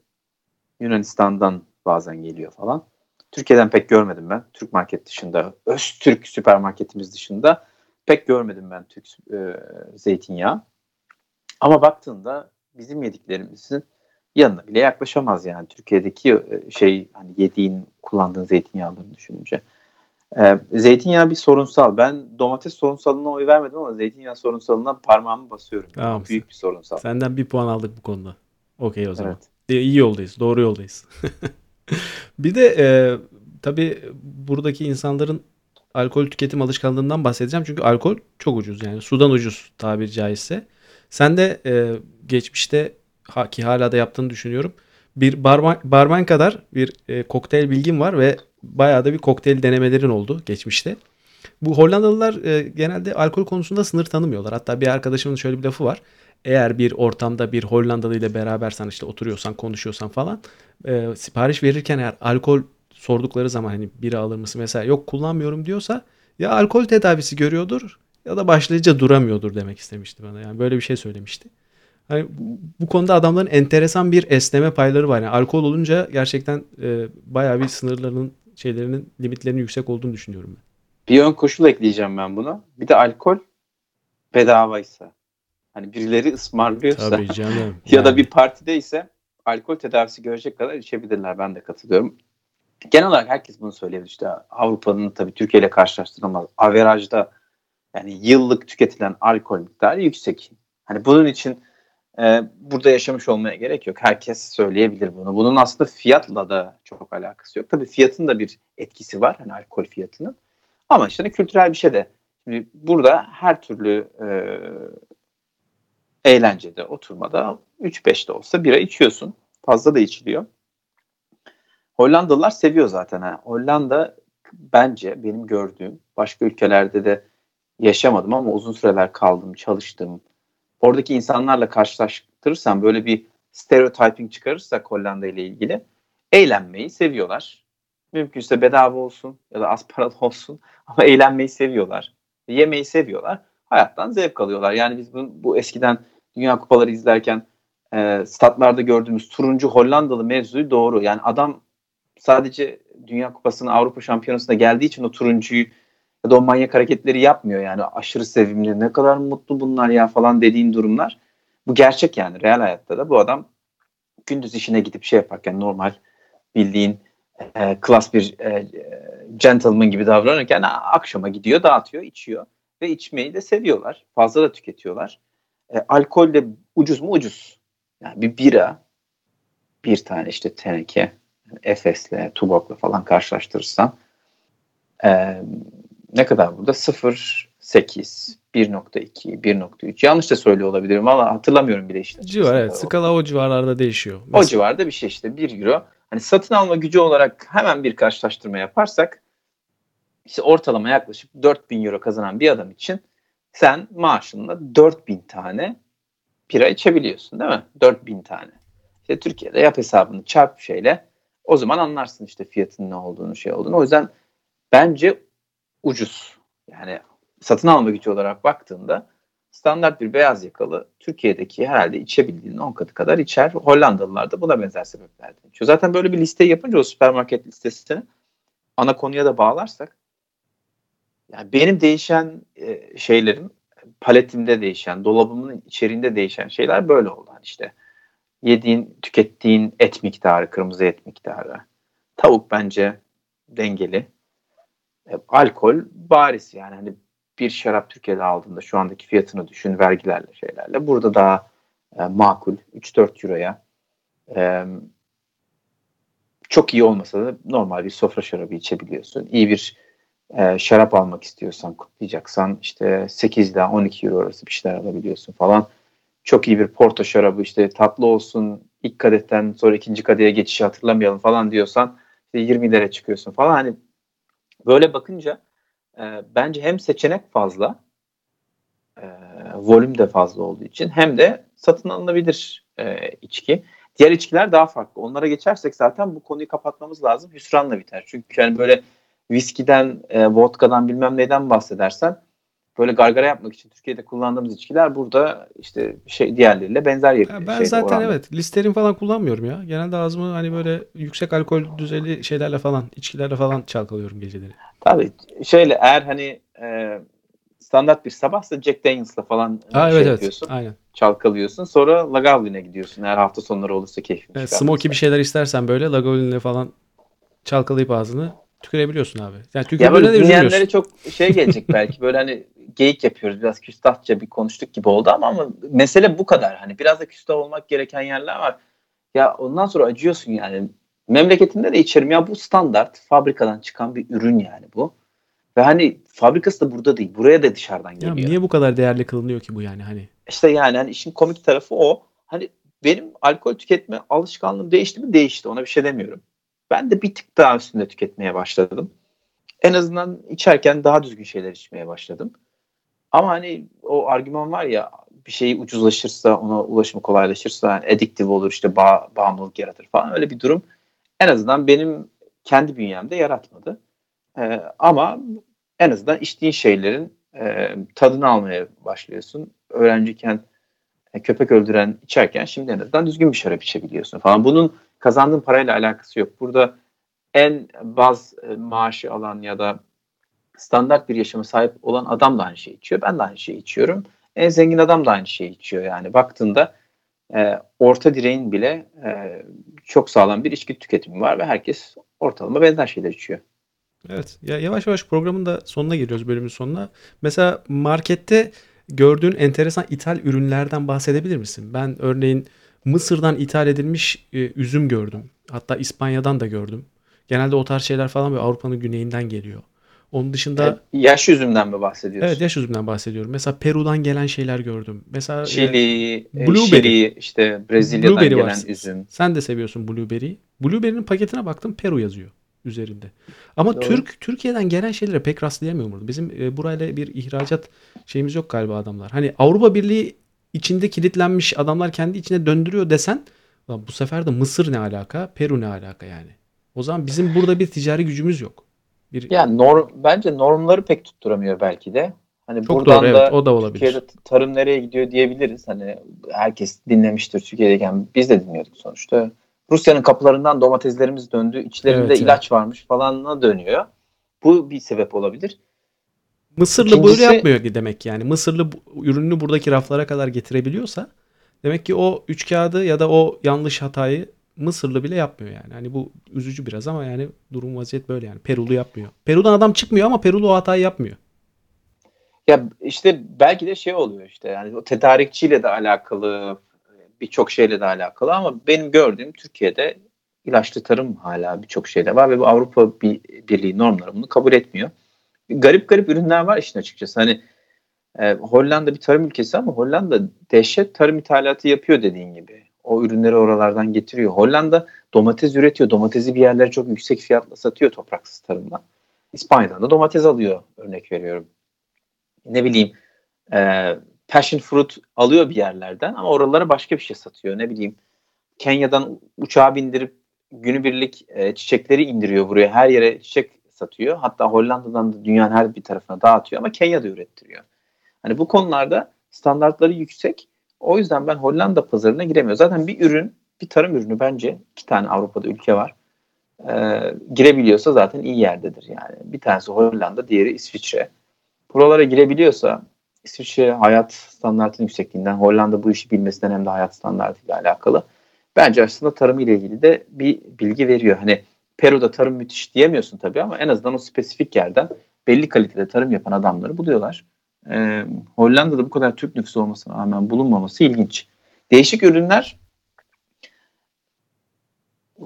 Yunanistan'dan bazen geliyor falan. Türkiye'den pek görmedim ben. Türk market dışında, Öztürk süpermarketimiz dışında pek görmedim ben Türk e, zeytinyağı. Ama baktığında bizim yediklerimizin yanına bile yaklaşamaz yani Türkiye'deki e, şey hani yediğin kullandığın zeytinyağlarını düşününce. Ee, zeytinyağı bir sorunsal. Ben domates sorunsalına oy vermedim ama zeytinyağı sorunsalına parmağımı basıyorum. Tamam. Büyük bir sorunsal. Senden bir puan aldık bu konuda. Okey o zaman. Evet. İyi yoldayız. Doğru yoldayız. [laughs] bir de e, tabii buradaki insanların alkol tüketim alışkanlığından bahsedeceğim. Çünkü alkol çok ucuz yani sudan ucuz tabiri caizse. Sen de e, geçmişte ha, ki hala da yaptığını düşünüyorum. Bir barman, barman kadar bir e, kokteyl bilgim var ve bayağı da bir kokteyl denemelerin oldu geçmişte. Bu Hollandalılar e, genelde alkol konusunda sınır tanımıyorlar. Hatta bir arkadaşımın şöyle bir lafı var. Eğer bir ortamda bir Hollandalı ile berabersen işte oturuyorsan konuşuyorsan falan e, sipariş verirken eğer alkol sordukları zaman hani biri alır mısın mesela yok kullanmıyorum diyorsa ya alkol tedavisi görüyordur ya da başlayınca duramıyordur demek istemişti bana. Yani böyle bir şey söylemişti. Hani bu konuda adamların enteresan bir esneme payları var. Yani alkol olunca gerçekten e, bayağı bir sınırlarının şeylerinin limitlerinin yüksek olduğunu düşünüyorum ben. Bir ön koşul ekleyeceğim ben buna. Bir de alkol bedavaysa. Hani birileri ısmarlıyorsa Tabii canım. [laughs] ya da bir partide ise alkol tedavisi görecek kadar içebilirler. Ben de katılıyorum. Genel olarak herkes bunu söyleyebilir. İşte Avrupa'nın tabii Türkiye ile karşılaştırılmaz. Averajda yani yıllık tüketilen alkol miktarı yüksek. Hani bunun için e, burada yaşamış olmaya gerek yok. Herkes söyleyebilir bunu. Bunun aslında fiyatla da çok alakası yok. Tabii fiyatın da bir etkisi var. Hani alkol fiyatının. Ama işte kültürel bir şey de. Şimdi burada her türlü e, eğlencede, oturmada 3-5 de olsa bira içiyorsun. Fazla da içiliyor. Hollandalılar seviyor zaten. Ha. Hollanda bence benim gördüğüm başka ülkelerde de yaşamadım ama uzun süreler kaldım, çalıştım. Oradaki insanlarla karşılaştırırsam böyle bir stereotyping çıkarırsak Hollanda ile ilgili eğlenmeyi seviyorlar. Mümkünse bedava olsun ya da az paralı [laughs] olsun ama eğlenmeyi seviyorlar. Yemeği seviyorlar. Hayattan zevk alıyorlar. Yani biz bu, bu eskiden Dünya Kupaları izlerken e, statlarda gördüğümüz turuncu Hollandalı mevzuyu doğru. Yani adam sadece Dünya Kupası'na Avrupa Şampiyonası'na geldiği için o turuncuyu ya da o manyak hareketleri yapmıyor. Yani aşırı sevimli ne kadar mutlu bunlar ya falan dediğin durumlar. Bu gerçek yani real hayatta da bu adam gündüz işine gidip şey yaparken normal bildiğin e, klas bir e, gentleman gibi davranırken akşama gidiyor, dağıtıyor, içiyor ve içmeyi de seviyorlar. Fazla da tüketiyorlar. E, alkol de ucuz mu? Ucuz. Yani bir bira, bir tane işte teneke, Efes'le, Tubok'la falan karşılaştırırsan e, ne kadar burada? 0.8, 1.2, 1.3. Yanlış da söylüyor olabilirim. Valla hatırlamıyorum bile işte. Civar evet. Skala o civarlarda değişiyor. Mesela, o civarda bir şey işte 1 euro. Hani satın alma gücü olarak hemen bir karşılaştırma yaparsak işte ortalama yaklaşık 4000 euro kazanan bir adam için sen maaşınla 4000 tane bira içebiliyorsun değil mi? 4000 tane. İşte Türkiye'de yap hesabını çarp şeyle o zaman anlarsın işte fiyatın ne olduğunu şey olduğunu. O yüzden bence ucuz. Yani satın alma gücü olarak baktığında standart bir beyaz yakalı Türkiye'deki herhalde içebildiğinin 10 katı kadar içer. Hollandalılar da buna benzer sebeplerden içiyor. Zaten böyle bir liste yapınca o süpermarket listesini ana konuya da bağlarsak yani benim değişen e, şeylerim paletimde değişen, dolabımın içeriğinde değişen şeyler böyle oldu. Hani işte yediğin, tükettiğin et miktarı, kırmızı et miktarı. Tavuk bence dengeli. E, alkol bariz yani hani bir şarap Türkiye'de aldığında şu andaki fiyatını düşün vergilerle şeylerle. Burada daha e, makul 3-4 euroya e, çok iyi olmasa da normal bir sofra şarabı içebiliyorsun. İyi bir e, şarap almak istiyorsan kutlayacaksan işte 8 ile 12 euro arası bir şeyler alabiliyorsun falan. Çok iyi bir porto şarabı işte tatlı olsun ilk kadetten sonra ikinci kadeye geçişi hatırlamayalım falan diyorsan işte 20 lira çıkıyorsun falan. Hani böyle bakınca e, bence hem seçenek fazla e, volüm de fazla olduğu için hem de satın alınabilir e, içki. Diğer içkiler daha farklı. Onlara geçersek zaten bu konuyu kapatmamız lazım. Hüsranla biter. Çünkü yani böyle viskiden, e, vodkadan bilmem neyden bahsedersen böyle gargara yapmak için Türkiye'de kullandığımız içkiler burada işte şey diğerleriyle benzer yapıyor. Ben zaten oranda. evet listerin falan kullanmıyorum ya. Genelde ağzımı hani böyle yüksek alkol düzeyli şeylerle falan, içkilerle falan çalkalıyorum geceleri. Tabii şöyle eğer hani e, standart bir sabahsa Jack Daniels'la falan Aa, şey evet, yapıyorsun. Evet, aynen. Çalkalıyorsun. Sonra Lagavlin'e gidiyorsun eğer hafta sonları olursa keyfin evet, Smoky bir şeyler istersen böyle Lagavlin'le falan çalkalayıp ağzını tükürebiliyorsun abi. Yani ya böyle dinleyenlere çok şey gelecek [laughs] belki böyle hani geyik yapıyoruz biraz küstahça bir konuştuk gibi oldu ama, ama mesele bu kadar. Hani biraz da küstah olmak gereken yerler var. Ya ondan sonra acıyorsun yani. Memleketinde de içerim ya bu standart fabrikadan çıkan bir ürün yani bu. Ve hani fabrikası da burada değil. Buraya da dışarıdan geliyor. Ya niye bu kadar değerli kılınıyor ki bu yani hani? İşte yani hani işin komik tarafı o. Hani benim alkol tüketme alışkanlığım değişti mi? Değişti. Ona bir şey demiyorum. Ben de bir tık daha üstünde tüketmeye başladım. En azından içerken daha düzgün şeyler içmeye başladım. Ama hani o argüman var ya bir şey ucuzlaşırsa ona ulaşımı kolaylaşırsa yani ediktif olur işte bağ, bağımlılık yaratır falan öyle bir durum en azından benim kendi bünyemde yaratmadı. Ee, ama en azından içtiğin şeylerin e, tadını almaya başlıyorsun. Öğrenciyken e, köpek öldüren içerken şimdi en azından düzgün bir şarap içebiliyorsun falan. Bunun kazandığın parayla alakası yok. Burada en baz e, maaşı alan ya da standart bir yaşama sahip olan adam da aynı şeyi içiyor. Ben de aynı şeyi içiyorum. En zengin adam da aynı şeyi içiyor. Yani baktığında e, orta direğin bile e, çok sağlam bir içki tüketimi var ve herkes ortalama benzer şeyler içiyor. Evet. Ya yavaş yavaş programın da sonuna geliyoruz bölümün sonuna. Mesela markette gördüğün enteresan ithal ürünlerden bahsedebilir misin? Ben örneğin Mısır'dan ithal edilmiş e, üzüm gördüm. Hatta İspanya'dan da gördüm. Genelde o tarz şeyler falan böyle Avrupa'nın güneyinden geliyor. Onun dışında evet, yaş üzümden mi bahsediyorsun? Evet, yaş üzümden bahsediyorum. Mesela Peru'dan gelen şeyler gördüm. Mesela Chili, e, blueberry, Chili, işte Brezilya'dan blueberry gelen var. üzüm. Sen de seviyorsun blueberry. Blueberry'nin paketine baktım Peru yazıyor üzerinde. Ama Doğru. Türk Türkiye'den gelen şeylere pek rastlayamıyorum burada. Bizim e, burayla bir ihracat şeyimiz yok galiba adamlar. Hani Avrupa Birliği içinde kilitlenmiş adamlar kendi içine döndürüyor desen bu sefer de Mısır ne alaka, Peru ne alaka yani. O zaman bizim burada bir ticari gücümüz yok. Bir... Yani norm, bence normları pek tutturamıyor belki de. Hani Çok buradan doğru, da evet, o da olabilir. Türkiye'de tarım nereye gidiyor diyebiliriz. Hani herkes dinlemiştir Türkiye'deyken biz de dinliyorduk sonuçta. Rusya'nın kapılarından domateslerimiz döndü. İçlerinde evet, ilaç evet. varmış falanına dönüyor. Bu bir sebep olabilir. Mısırlı İkincisi, böyle yapmıyor ki demek yani. Mısırlı ürününü buradaki raflara kadar getirebiliyorsa demek ki o üç kağıdı ya da o yanlış hatayı Mısırlı bile yapmıyor yani. Hani bu üzücü biraz ama yani durum vaziyet böyle yani. Perulu yapmıyor. Peru'dan adam çıkmıyor ama Perulu o hatayı yapmıyor. Ya işte belki de şey oluyor işte yani o tedarikçiyle de alakalı birçok şeyle de alakalı ama benim gördüğüm Türkiye'de ilaçlı tarım hala birçok şeyde var ve bu Avrupa Birliği normları bunu kabul etmiyor. Garip garip ürünler var işin açıkçası. Hani e, Hollanda bir tarım ülkesi ama Hollanda dehşet tarım ithalatı yapıyor dediğin gibi. O ürünleri oralardan getiriyor. Hollanda domates üretiyor. Domatesi bir yerlere çok yüksek fiyatla satıyor topraksız tarımla. İspanya'dan da domates alıyor örnek veriyorum. Ne bileyim e, passion fruit alıyor bir yerlerden ama oralara başka bir şey satıyor. Ne bileyim Kenya'dan uçağa bindirip günübirlik e, çiçekleri indiriyor buraya. Her yere çiçek satıyor. Hatta Hollanda'dan da dünyanın her bir tarafına dağıtıyor ama Kenya'da ürettiriyor. Hani bu konularda standartları yüksek. O yüzden ben Hollanda pazarına giremiyorum. Zaten bir ürün, bir tarım ürünü bence iki tane Avrupa'da ülke var. Ee, girebiliyorsa zaten iyi yerdedir yani. Bir tanesi Hollanda, diğeri İsviçre. Buralara girebiliyorsa İsviçre hayat standartının yüksekliğinden, Hollanda bu işi bilmesinden hem de hayat standartıyla alakalı. Bence aslında tarım ile ilgili de bir bilgi veriyor. Hani Peru'da tarım müthiş diyemiyorsun tabii ama en azından o spesifik yerden belli kalitede tarım yapan adamları buluyorlar. Ee, Hollanda'da bu kadar Türk nüfusu olmasına rağmen bulunmaması ilginç. Değişik ürünler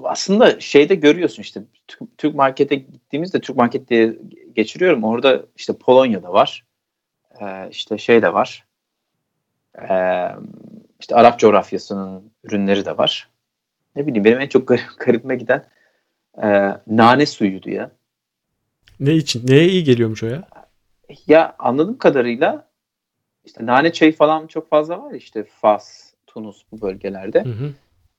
aslında şeyde görüyorsun işte Türk markete gittiğimizde Türk market diye geçiriyorum. Orada işte Polonya'da var. Ee, işte şey de var. Ee, işte Arap coğrafyasının ürünleri de var. Ne bileyim benim en çok garip, [laughs] garibime giden e, nane suyuydu ya. Ne için? Neye iyi geliyormuş o ya? Ya anladığım kadarıyla işte nane çayı falan çok fazla var işte Fas, Tunus bu bölgelerde. Hı hı.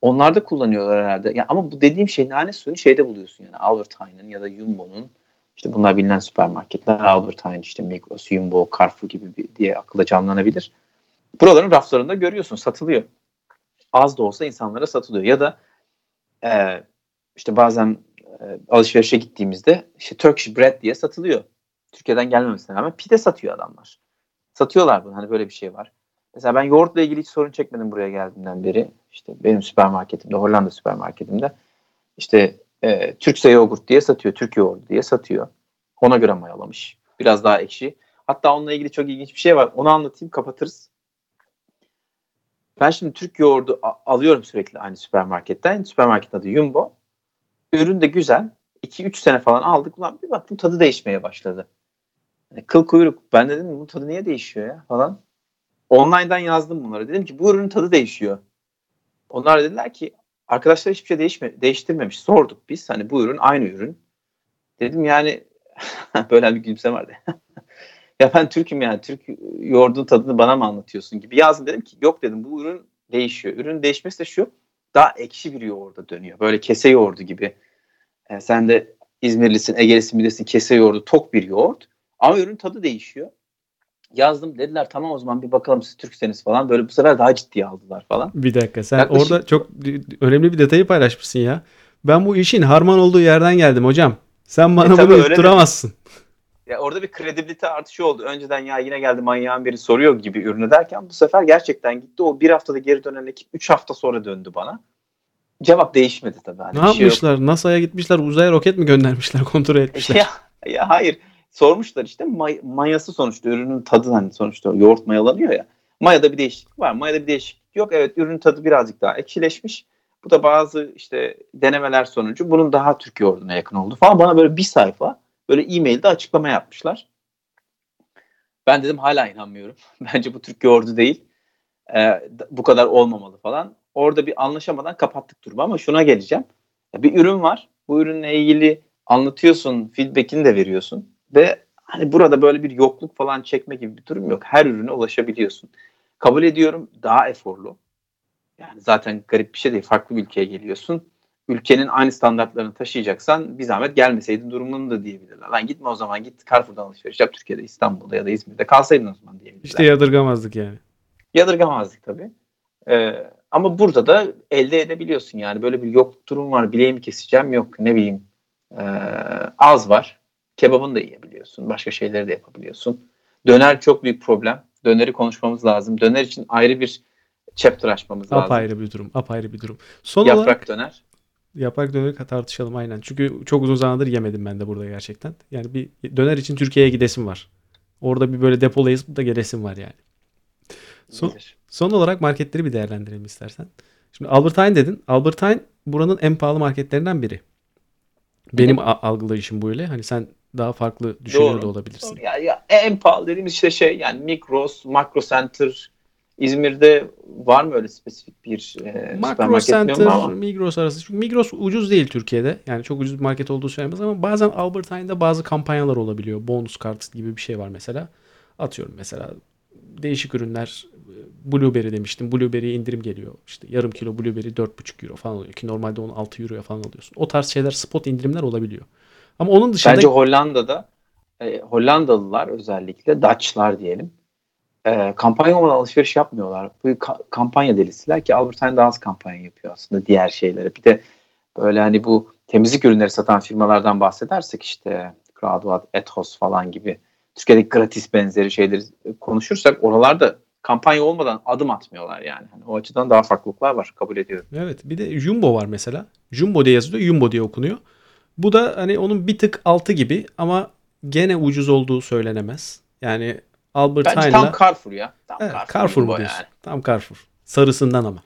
Onlarda kullanıyorlar herhalde. Ya ama bu dediğim şey nane suyunu şeyde buluyorsun yani Albert Heijn'in ya da Jumbo'nun işte bunlar bilinen süpermarketler Albert Heijn işte Migros, Jumbo, Carrefour gibi bir, diye akılda canlanabilir. Buraların raflarında görüyorsun satılıyor. Az da olsa insanlara satılıyor. Ya da e, işte bazen e, alışverişe gittiğimizde işte Turkish bread diye satılıyor. Türkiye'den gelmemesine rağmen pide satıyor adamlar. Satıyorlar bunu. Hani böyle bir şey var. Mesela ben yoğurtla ilgili hiç sorun çekmedim buraya geldiğimden beri. İşte benim süpermarketimde, Hollanda süpermarketimde işte e, Türkse yoğurt diye satıyor. Türk yoğurdu diye satıyor. Ona göre mayalamış. Biraz daha ekşi. Hatta onunla ilgili çok ilginç bir şey var. Onu anlatayım kapatırız. Ben şimdi Türk yoğurdu alıyorum sürekli aynı süpermarketten. Süpermarketin adı Jumbo. Ürün de güzel. 2-3 sene falan aldık. Ulan bir baktım tadı değişmeye başladı. Yani kıl kuyruk. Ben dedim bu tadı niye değişiyor ya falan. Online'dan yazdım bunlara. Dedim ki bu ürünün tadı değişiyor. Onlar dediler ki arkadaşlar hiçbir şey değişme, değiştirmemiş. Sorduk biz. Hani bu ürün aynı ürün. Dedim yani [laughs] böyle bir gülümseme vardı. [laughs] ya ben Türk'üm yani. Türk yoğurdun tadını bana mı anlatıyorsun gibi yazdım. Dedim ki yok dedim bu ürün değişiyor. Ürün değişmesi de şu daha ekşi bir yoğurda dönüyor. Böyle kese yoğurdu gibi. Yani sen de İzmirlisin, Ege'lisin bilirsin kese yoğurdu tok bir yoğurt. Ama ürün tadı değişiyor. Yazdım dediler tamam o zaman bir bakalım siz Türkseniz falan. Böyle bu sefer daha ciddiye aldılar falan. Bir dakika sen Yaklaşık... orada çok önemli bir detayı paylaşmışsın ya. Ben bu işin harman olduğu yerden geldim hocam. Sen bana e, bunu yutturamazsın. Ya orada bir kredibilite artışı oldu. Önceden ya yine geldi manyağın biri soruyor gibi ürünü derken bu sefer gerçekten gitti. O bir haftada geri dönen ekip 3 hafta sonra döndü bana. Cevap değişmedi tabii. Hani ne yapmışlar? Şey NASA'ya gitmişler uzaya roket mi göndermişler [laughs] kontrol etmişler? ya, ya hayır sormuşlar işte may, mayası sonuçta ürünün tadı hani sonuçta yoğurt mayalanıyor ya. Mayada bir değişiklik var. Mayada bir değişiklik yok. Evet ürünün tadı birazcık daha ekşileşmiş. Bu da bazı işte denemeler sonucu bunun daha Türk yoğurduna yakın oldu falan. Bana böyle bir sayfa böyle e-mailde açıklama yapmışlar. Ben dedim hala inanmıyorum. [laughs] Bence bu Türk yoğurdu değil. Ee, bu kadar olmamalı falan. Orada bir anlaşamadan kapattık durumu ama şuna geleceğim. Bir ürün var. Bu ürünle ilgili anlatıyorsun, feedback'ini de veriyorsun ve hani burada böyle bir yokluk falan çekme gibi bir durum yok. Her ürüne ulaşabiliyorsun. Kabul ediyorum daha eforlu. Yani zaten garip bir şey değil. Farklı bir ülkeye geliyorsun. Ülkenin aynı standartlarını taşıyacaksan bir zahmet gelmeseydin durumunu da diyebilirler. Lan gitme o zaman git Carrefour'dan alışveriş yap Türkiye'de, İstanbul'da ya da İzmir'de kalsaydın o zaman diyebilirler. İşte yadırgamazdık yani. Yadırgamazdık tabii. Ee, ama burada da elde edebiliyorsun yani. Böyle bir yok durum var. Bileğimi keseceğim yok ne bileyim. Ee, az var. Kebabını da yiyebiliyorsun. Başka şeyleri de yapabiliyorsun. Döner çok büyük problem. Döneri konuşmamız lazım. Döner için ayrı bir chapter açmamız lazım. Apayrı bir durum. Apayrı bir durum. Son Yaprak olarak döner. Yaprak döneri tartışalım aynen. Çünkü çok uzun zamandır yemedim ben de burada gerçekten. Yani bir döner için Türkiye'ye gidesim var. Orada bir böyle depolayıp da gelesim var yani. Son, son olarak marketleri bir değerlendirelim istersen. Şimdi Albert Heijn dedin. Albert Heijn buranın en pahalı marketlerinden biri. Benim a- algılayışım böyle. Hani sen daha farklı düşünüyor Doğru. da olabilirsin. Ya, ya en pahalı dediğimiz işte şey yani Migros, Makro Center, İzmir'de var mı öyle spesifik bir e, Makro Center, Migros arası. Çünkü Migros ucuz değil Türkiye'de. Yani çok ucuz bir market olduğu söylemez ama bazen Albert Heijn'de bazı kampanyalar olabiliyor. Bonus kart gibi bir şey var mesela. Atıyorum mesela değişik ürünler Blueberry demiştim. Blueberry'ye indirim geliyor. İşte yarım kilo Blueberry 4,5 euro falan oluyor ki normalde onu 6 euroya falan alıyorsun. O tarz şeyler spot indirimler olabiliyor. Ama onun dışında bence Hollanda'da e, Hollandalılar özellikle Dutch'lar diyelim e, kampanya olmadan alışveriş yapmıyorlar. Bu ka- kampanya delisiler ki Albert Heijn daha az kampanya yapıyor aslında diğer şeylere. Bir de böyle hani bu temizlik ürünleri satan firmalardan bahsedersek işte Graduat, Ethos falan gibi Türkiye'deki gratis benzeri şeyleri konuşursak oralarda kampanya olmadan adım atmıyorlar yani. Hani o açıdan daha farklılıklar var kabul ediyorum. Evet bir de Jumbo var mesela. Jumbo diye yazılıyor, Jumbo diye okunuyor. Bu da hani onun bir tık altı gibi ama gene ucuz olduğu söylenemez. Yani Albert Bence Heijn'la tam Carrefour ya. Tam evet, Carrefour, Carrefour o diyorsun? yani. Tam Carrefour. Sarısından ama.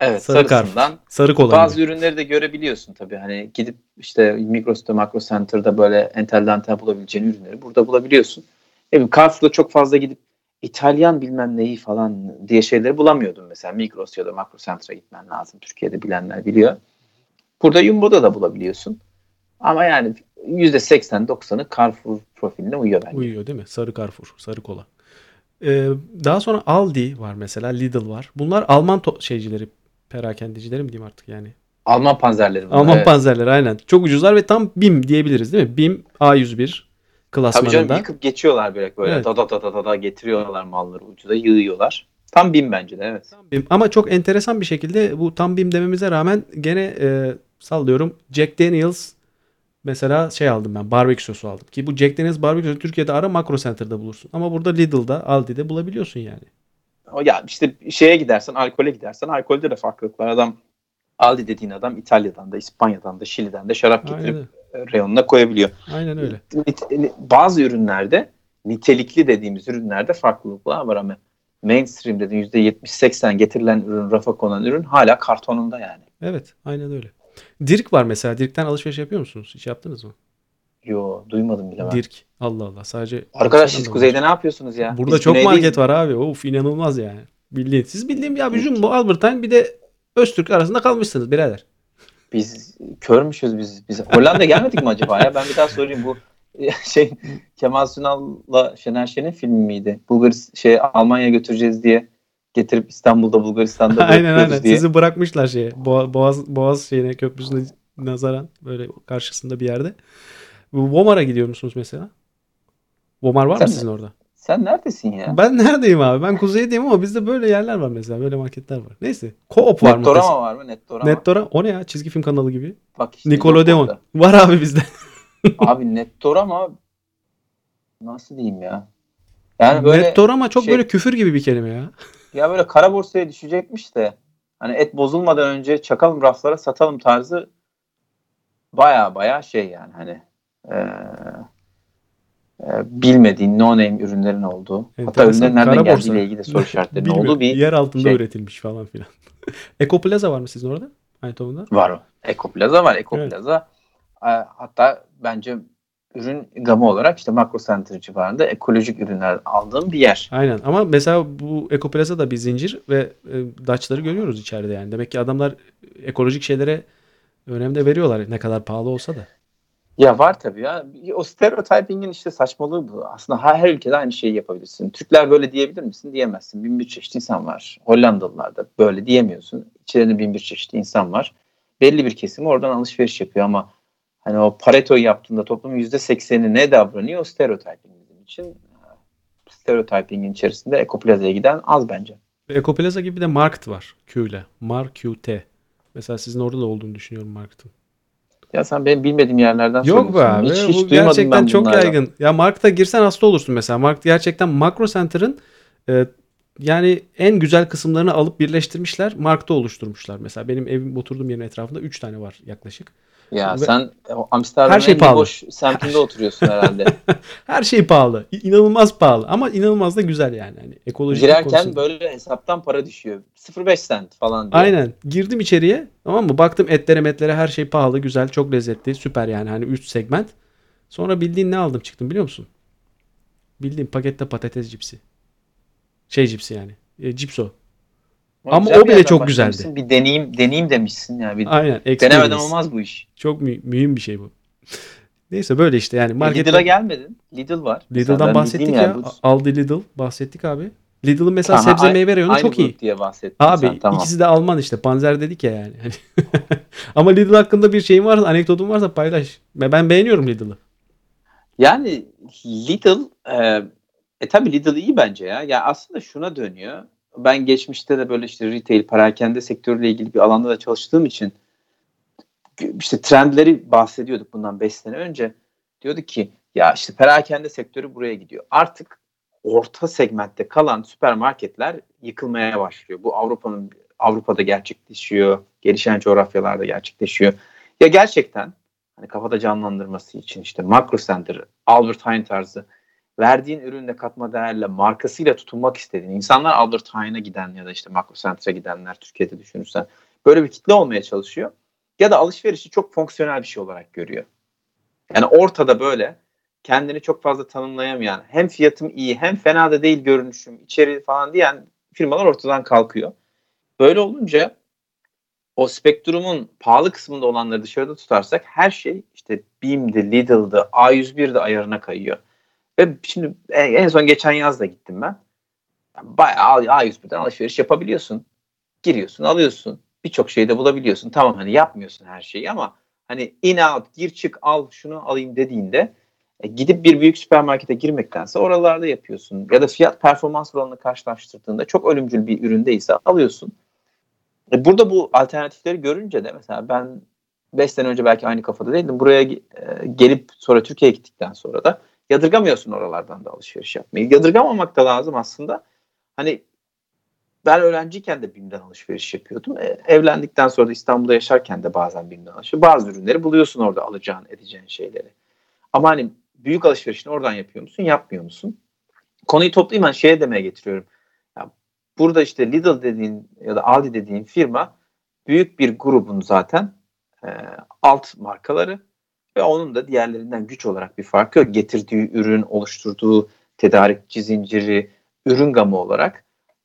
Evet Sarı sarısından. Carrefour. Sarı kola Bazı gibi. ürünleri de görebiliyorsun tabii. Hani gidip işte Migros'ta, Makro Center'da böyle entel dantel bulabileceğin ürünleri burada bulabiliyorsun. Bileyim Carrefour'da çok fazla gidip İtalyan bilmem neyi falan diye şeyleri bulamıyordum mesela. Migros ya da Makro Center'a gitmen lazım. Türkiye'de bilenler biliyor. Burada Jumbo'da da bulabiliyorsun. Ama yani %80-90'ı Carrefour profiline uyuyor bence. Uyuyor değil mi? Sarı Carrefour, sarı kola. Ee, daha sonra Aldi var mesela, Lidl var. Bunlar Alman to- şeycileri, perakendecileri mi diyeyim artık yani. Alman panzerleri bunlar. Alman evet. panzerleri aynen. Çok ucuzlar ve tam BİM diyebiliriz değil mi? BİM A101 Tabii klasmanında. canım yıkıp geçiyorlar böyle böyle Evet. da da da da da da getiriyorlar malları ucuza yığıyorlar. Tam bin bence de evet. Tam BİM. Ama çok enteresan bir şekilde bu tam BİM dememize rağmen gene e, sallıyorum Jack Daniels mesela şey aldım ben barbekü sosu aldım. Ki bu Jack Daniels barbekü sosu Türkiye'de ara Makro Center'da bulursun. Ama burada Lidl'da Aldi'de bulabiliyorsun yani. O ya işte şeye gidersen alkole gidersen alkolde de farklılık var. Adam Aldi dediğin adam İtalya'dan da İspanya'dan da Şili'den de şarap Aynen, getirip öyle. reyonuna koyabiliyor. aynen öyle. Bazı ürünlerde nitelikli dediğimiz ürünlerde farklılıklar var ama mainstream dediğin %70-80 getirilen ürün, rafa konan ürün hala kartonunda yani. Evet aynen öyle. Dirk var mesela. Dirk'ten alışveriş yapıyor musunuz? Hiç yaptınız mı? Yo duymadım bile ben. Dirk. Allah Allah. Sadece Arkadaş siz kuzeyde ne yapıyorsunuz ya? Burada Biz çok güneydeyiz. market var abi. Of inanılmaz yani. Bildiğin. Siz bildiğin ya bir Jumbo, Albert Heijn bir de Öztürk arasında kalmışsınız birader. Biz körmüşüz biz. Biz Hollanda gelmedik mi acaba ya? Ben bir daha sorayım bu [laughs] şey Kemal Sunal'la Şener Şen'in filmi miydi? Bulgaris şey Almanya'ya götüreceğiz diye getirip İstanbul'da Bulgaristan'da [laughs] aynen aynen. diye. Sizi bırakmışlar şeye. Boğa- Boğaz, Boğaz şeyine köprüsüne nazaran böyle karşısında bir yerde. Vomar'a gidiyor musunuz mesela? Vomar var mı Sen- sizin orada? Sen neredesin ya? Ben neredeyim abi? Ben kuzeydeyim ama bizde böyle yerler var mesela. Böyle marketler var. Neyse. Coop var mı? Nettorama var mı? Nettorama. Nettora o ne ya? Çizgi film kanalı gibi. Bak işte Nickelodeon. Var abi bizde. [laughs] Abi Nettorama nasıl diyeyim ya? Yani böyle Nettorama çok şey- böyle küfür gibi bir kelime ya. Ya böyle kara borsaya düşecekmiş de hani et bozulmadan önce çakalım raflara satalım tarzı baya baya şey yani hani eee, eee, bilmediğin no name ürünlerin olduğu hatta Enteresan. ürünlerin nereden geldiğiyle ilgili soru [laughs] işaretlerinin olduğu bir Yer altında şey. üretilmiş falan filan. [laughs] Ekoplaza var mı sizin orada? Eindhoven'da? var o. Ekoplaza var. Evet. Ekoplaza eee, hatta bence ürün gamı olarak işte Makro Center civarında ekolojik ürünler aldığım bir yer. Aynen ama mesela bu Ekoplaza da bir zincir ve e, Dutch'ları görüyoruz içeride yani. Demek ki adamlar ekolojik şeylere önem de veriyorlar ne kadar pahalı olsa da. Ya var tabii ya. O stereotyping'in işte saçmalığı bu. Aslında her, her ülkede aynı şeyi yapabilirsin. Türkler böyle diyebilir misin? Diyemezsin. Bin bir çeşit insan var. Hollandalılar da böyle diyemiyorsun. İçeride bin bir çeşit insan var. Belli bir kesim oradan alışveriş yapıyor ama hani o Pareto'yu yaptığında toplumun yüzde sekseni ne davranıyor? Stereotyping bizim için. Stereotyping'in içerisinde Ekoplaza'ya giden az bence. Ekoplaza gibi bir de Markt var. Q ile. Markt. Mesela sizin orada da olduğunu düşünüyorum Markt'ın. Ya sen benim bilmediğim yerlerden Yok be abi. Hiç, hiç bu gerçekten ben çok bunlardan. yaygın. Ya Markt'a girsen hasta olursun mesela. Markt gerçekten Makro Center'ın e, yani en güzel kısımlarını alıp birleştirmişler. Markta oluşturmuşlar. Mesela benim evim oturduğum yerin etrafında 3 tane var yaklaşık. Ya Ve- sen Amsterdam'ın Her şey en pahalı. boş semtinde oturuyorsun herhalde. [laughs] Her şey pahalı. İnanılmaz pahalı ama inanılmaz da güzel yani. Hani ekolojik Girerken konusunda. böyle hesaptan para düşüyor. 0.5 cent falan diye. Aynen. Girdim içeriye tamam mı? Baktım etlere metlere her şey pahalı, güzel, çok lezzetli, süper yani hani üst segment. Sonra bildiğin ne aldım çıktım biliyor musun? Bildiğin pakette patates cipsi. Şey cipsi yani. E, cipso. Ama güzel o bile çok başlamışsın. güzeldi. Bir deneyim deneyim demişsin ya. Bir Aynen. denemeden experience. olmaz bu iş. Çok mü- mühim bir şey bu. [laughs] Neyse böyle işte yani. Markette Lidl'a gelmedin. Lidl var. Mesela Lidl'dan ben bahsettik bildiğim ya. bu. Aldi Lidl bahsettik abi. Lidl'ın mesela Aha, sebze ay- meyve reyonu Aynı çok iyi. grup diye bahsettin Abi sen, tamam. ikisi de Alman işte. Panzer dedik ya yani. [laughs] Ama Lidl hakkında bir şeyin varsa, anekdotun varsa paylaş. Ben ben beğeniyorum Lidl'ı. Yani Lidl e, e tabii Lidl iyi bence ya. Ya aslında şuna dönüyor. Ben geçmişte de böyle işte retail, perakende sektörüyle ilgili bir alanda da çalıştığım için işte trendleri bahsediyorduk bundan 5 sene önce. Diyorduk ki ya işte perakende sektörü buraya gidiyor. Artık orta segmentte kalan süpermarketler yıkılmaya başlıyor. Bu Avrupa'nın Avrupa'da gerçekleşiyor, gelişen coğrafyalarda gerçekleşiyor. Ya gerçekten hani kafada canlandırması için işte Macro Center, Albert Heijn tarzı verdiğin ürünle katma değerle markasıyla tutunmak istediğin insanlar Albert Heijn'a giden ya da işte Macro Center'a gidenler Türkiye'de düşünürsen böyle bir kitle olmaya çalışıyor. Ya da alışverişi çok fonksiyonel bir şey olarak görüyor. Yani ortada böyle kendini çok fazla tanımlayamayan hem fiyatım iyi hem fena da değil görünüşüm içeri falan diyen firmalar ortadan kalkıyor. Böyle olunca o spektrumun pahalı kısmında olanları dışarıda tutarsak her şey işte Beam'di, Lidl'dı, A101'de ayarına kayıyor. Ve şimdi en son geçen yaz da gittim ben. Bayağı A101'den alışveriş yapabiliyorsun. Giriyorsun, alıyorsun. Birçok şeyde bulabiliyorsun. Tamam hani yapmıyorsun her şeyi ama hani in out, gir çık al şunu alayım dediğinde e, gidip bir büyük süpermarkete girmektense oralarda yapıyorsun. Ya da fiyat performans oranını karşılaştırdığında çok ölümcül bir üründeyse alıyorsun. E, Burada bu alternatifleri görünce de mesela ben 5 sene önce belki aynı kafada değildim. Buraya e, gelip sonra Türkiye'ye gittikten sonra da yadırgamıyorsun oralardan da alışveriş yapmayı. Yadırgamamak da lazım aslında. Hani ben öğrenciyken de BİM'den alışveriş yapıyordum. E, evlendikten sonra da İstanbul'da yaşarken de bazen BİM'den alışveriş. Bazı ürünleri buluyorsun orada alacağın, edeceğin şeyleri. Ama hani büyük alışverişini oradan yapıyor musun, yapmıyor musun? Konuyu toplayayım ben şeye demeye getiriyorum. Ya burada işte Lidl dediğin ya da Aldi dediğin firma büyük bir grubun zaten e, alt markaları ve onun da diğerlerinden güç olarak bir farkı yok. Getirdiği ürün, oluşturduğu tedarikçi zinciri, ürün gamı olarak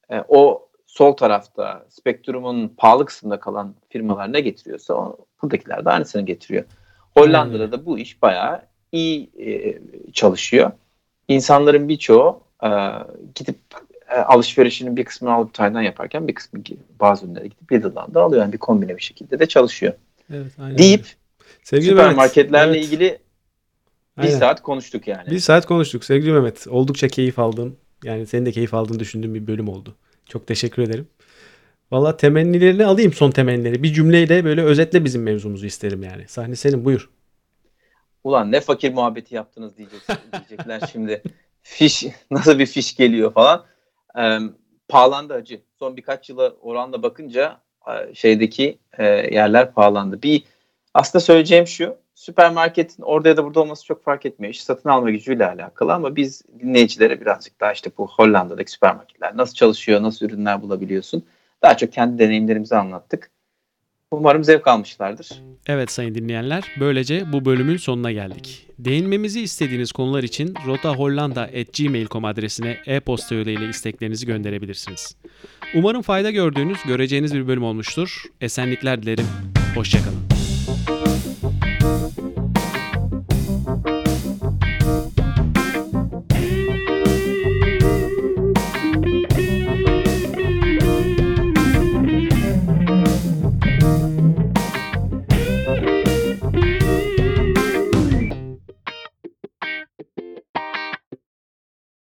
e, o sol tarafta spektrumun pahalı kısmında kalan firmalar ne getiriyorsa o, buradakiler de aynısını getiriyor. Hollanda'da da bu iş bayağı iyi e, çalışıyor. İnsanların birçoğu e, gidip e, alışverişinin bir kısmını alıp Tay'dan yaparken bir kısmı bazı ürünleri gidip Lidl'dan da alıyor. Yani bir kombine bir şekilde de çalışıyor. Evet, aynen. Deyip. Sevgili Mehmet, süpermarketlerle evet, ilgili bir aynen. saat konuştuk yani. Bir saat konuştuk sevgili Mehmet. Oldukça keyif aldım. Yani senin de keyif aldığını düşündüğüm bir bölüm oldu. Çok teşekkür ederim. Valla temennilerini alayım son temennileri. Bir cümleyle böyle özetle bizim mevzumuzu isterim yani. Sahne senin buyur. Ulan ne fakir muhabbeti yaptınız diyeceksin, diyecekler şimdi. [laughs] Fiş nasıl bir fiş geliyor falan. Ee, pahalandı acı. Son birkaç yıla oranla bakınca şeydeki e, yerler pahalandı. Bir aslında söyleyeceğim şu. Süpermarketin orada ya da burada olması çok fark etmiyor. İş satın alma gücüyle alakalı ama biz dinleyicilere birazcık daha işte bu Hollanda'daki süpermarketler nasıl çalışıyor, nasıl ürünler bulabiliyorsun. Daha çok kendi deneyimlerimizi anlattık. Umarım zevk almışlardır. Evet sayın dinleyenler, böylece bu bölümün sonuna geldik. Değinmemizi istediğiniz konular için rotahollanda.gmail.com adresine e-posta yoluyla isteklerinizi gönderebilirsiniz. Umarım fayda gördüğünüz, göreceğiniz bir bölüm olmuştur. Esenlikler dilerim. Hoşçakalın.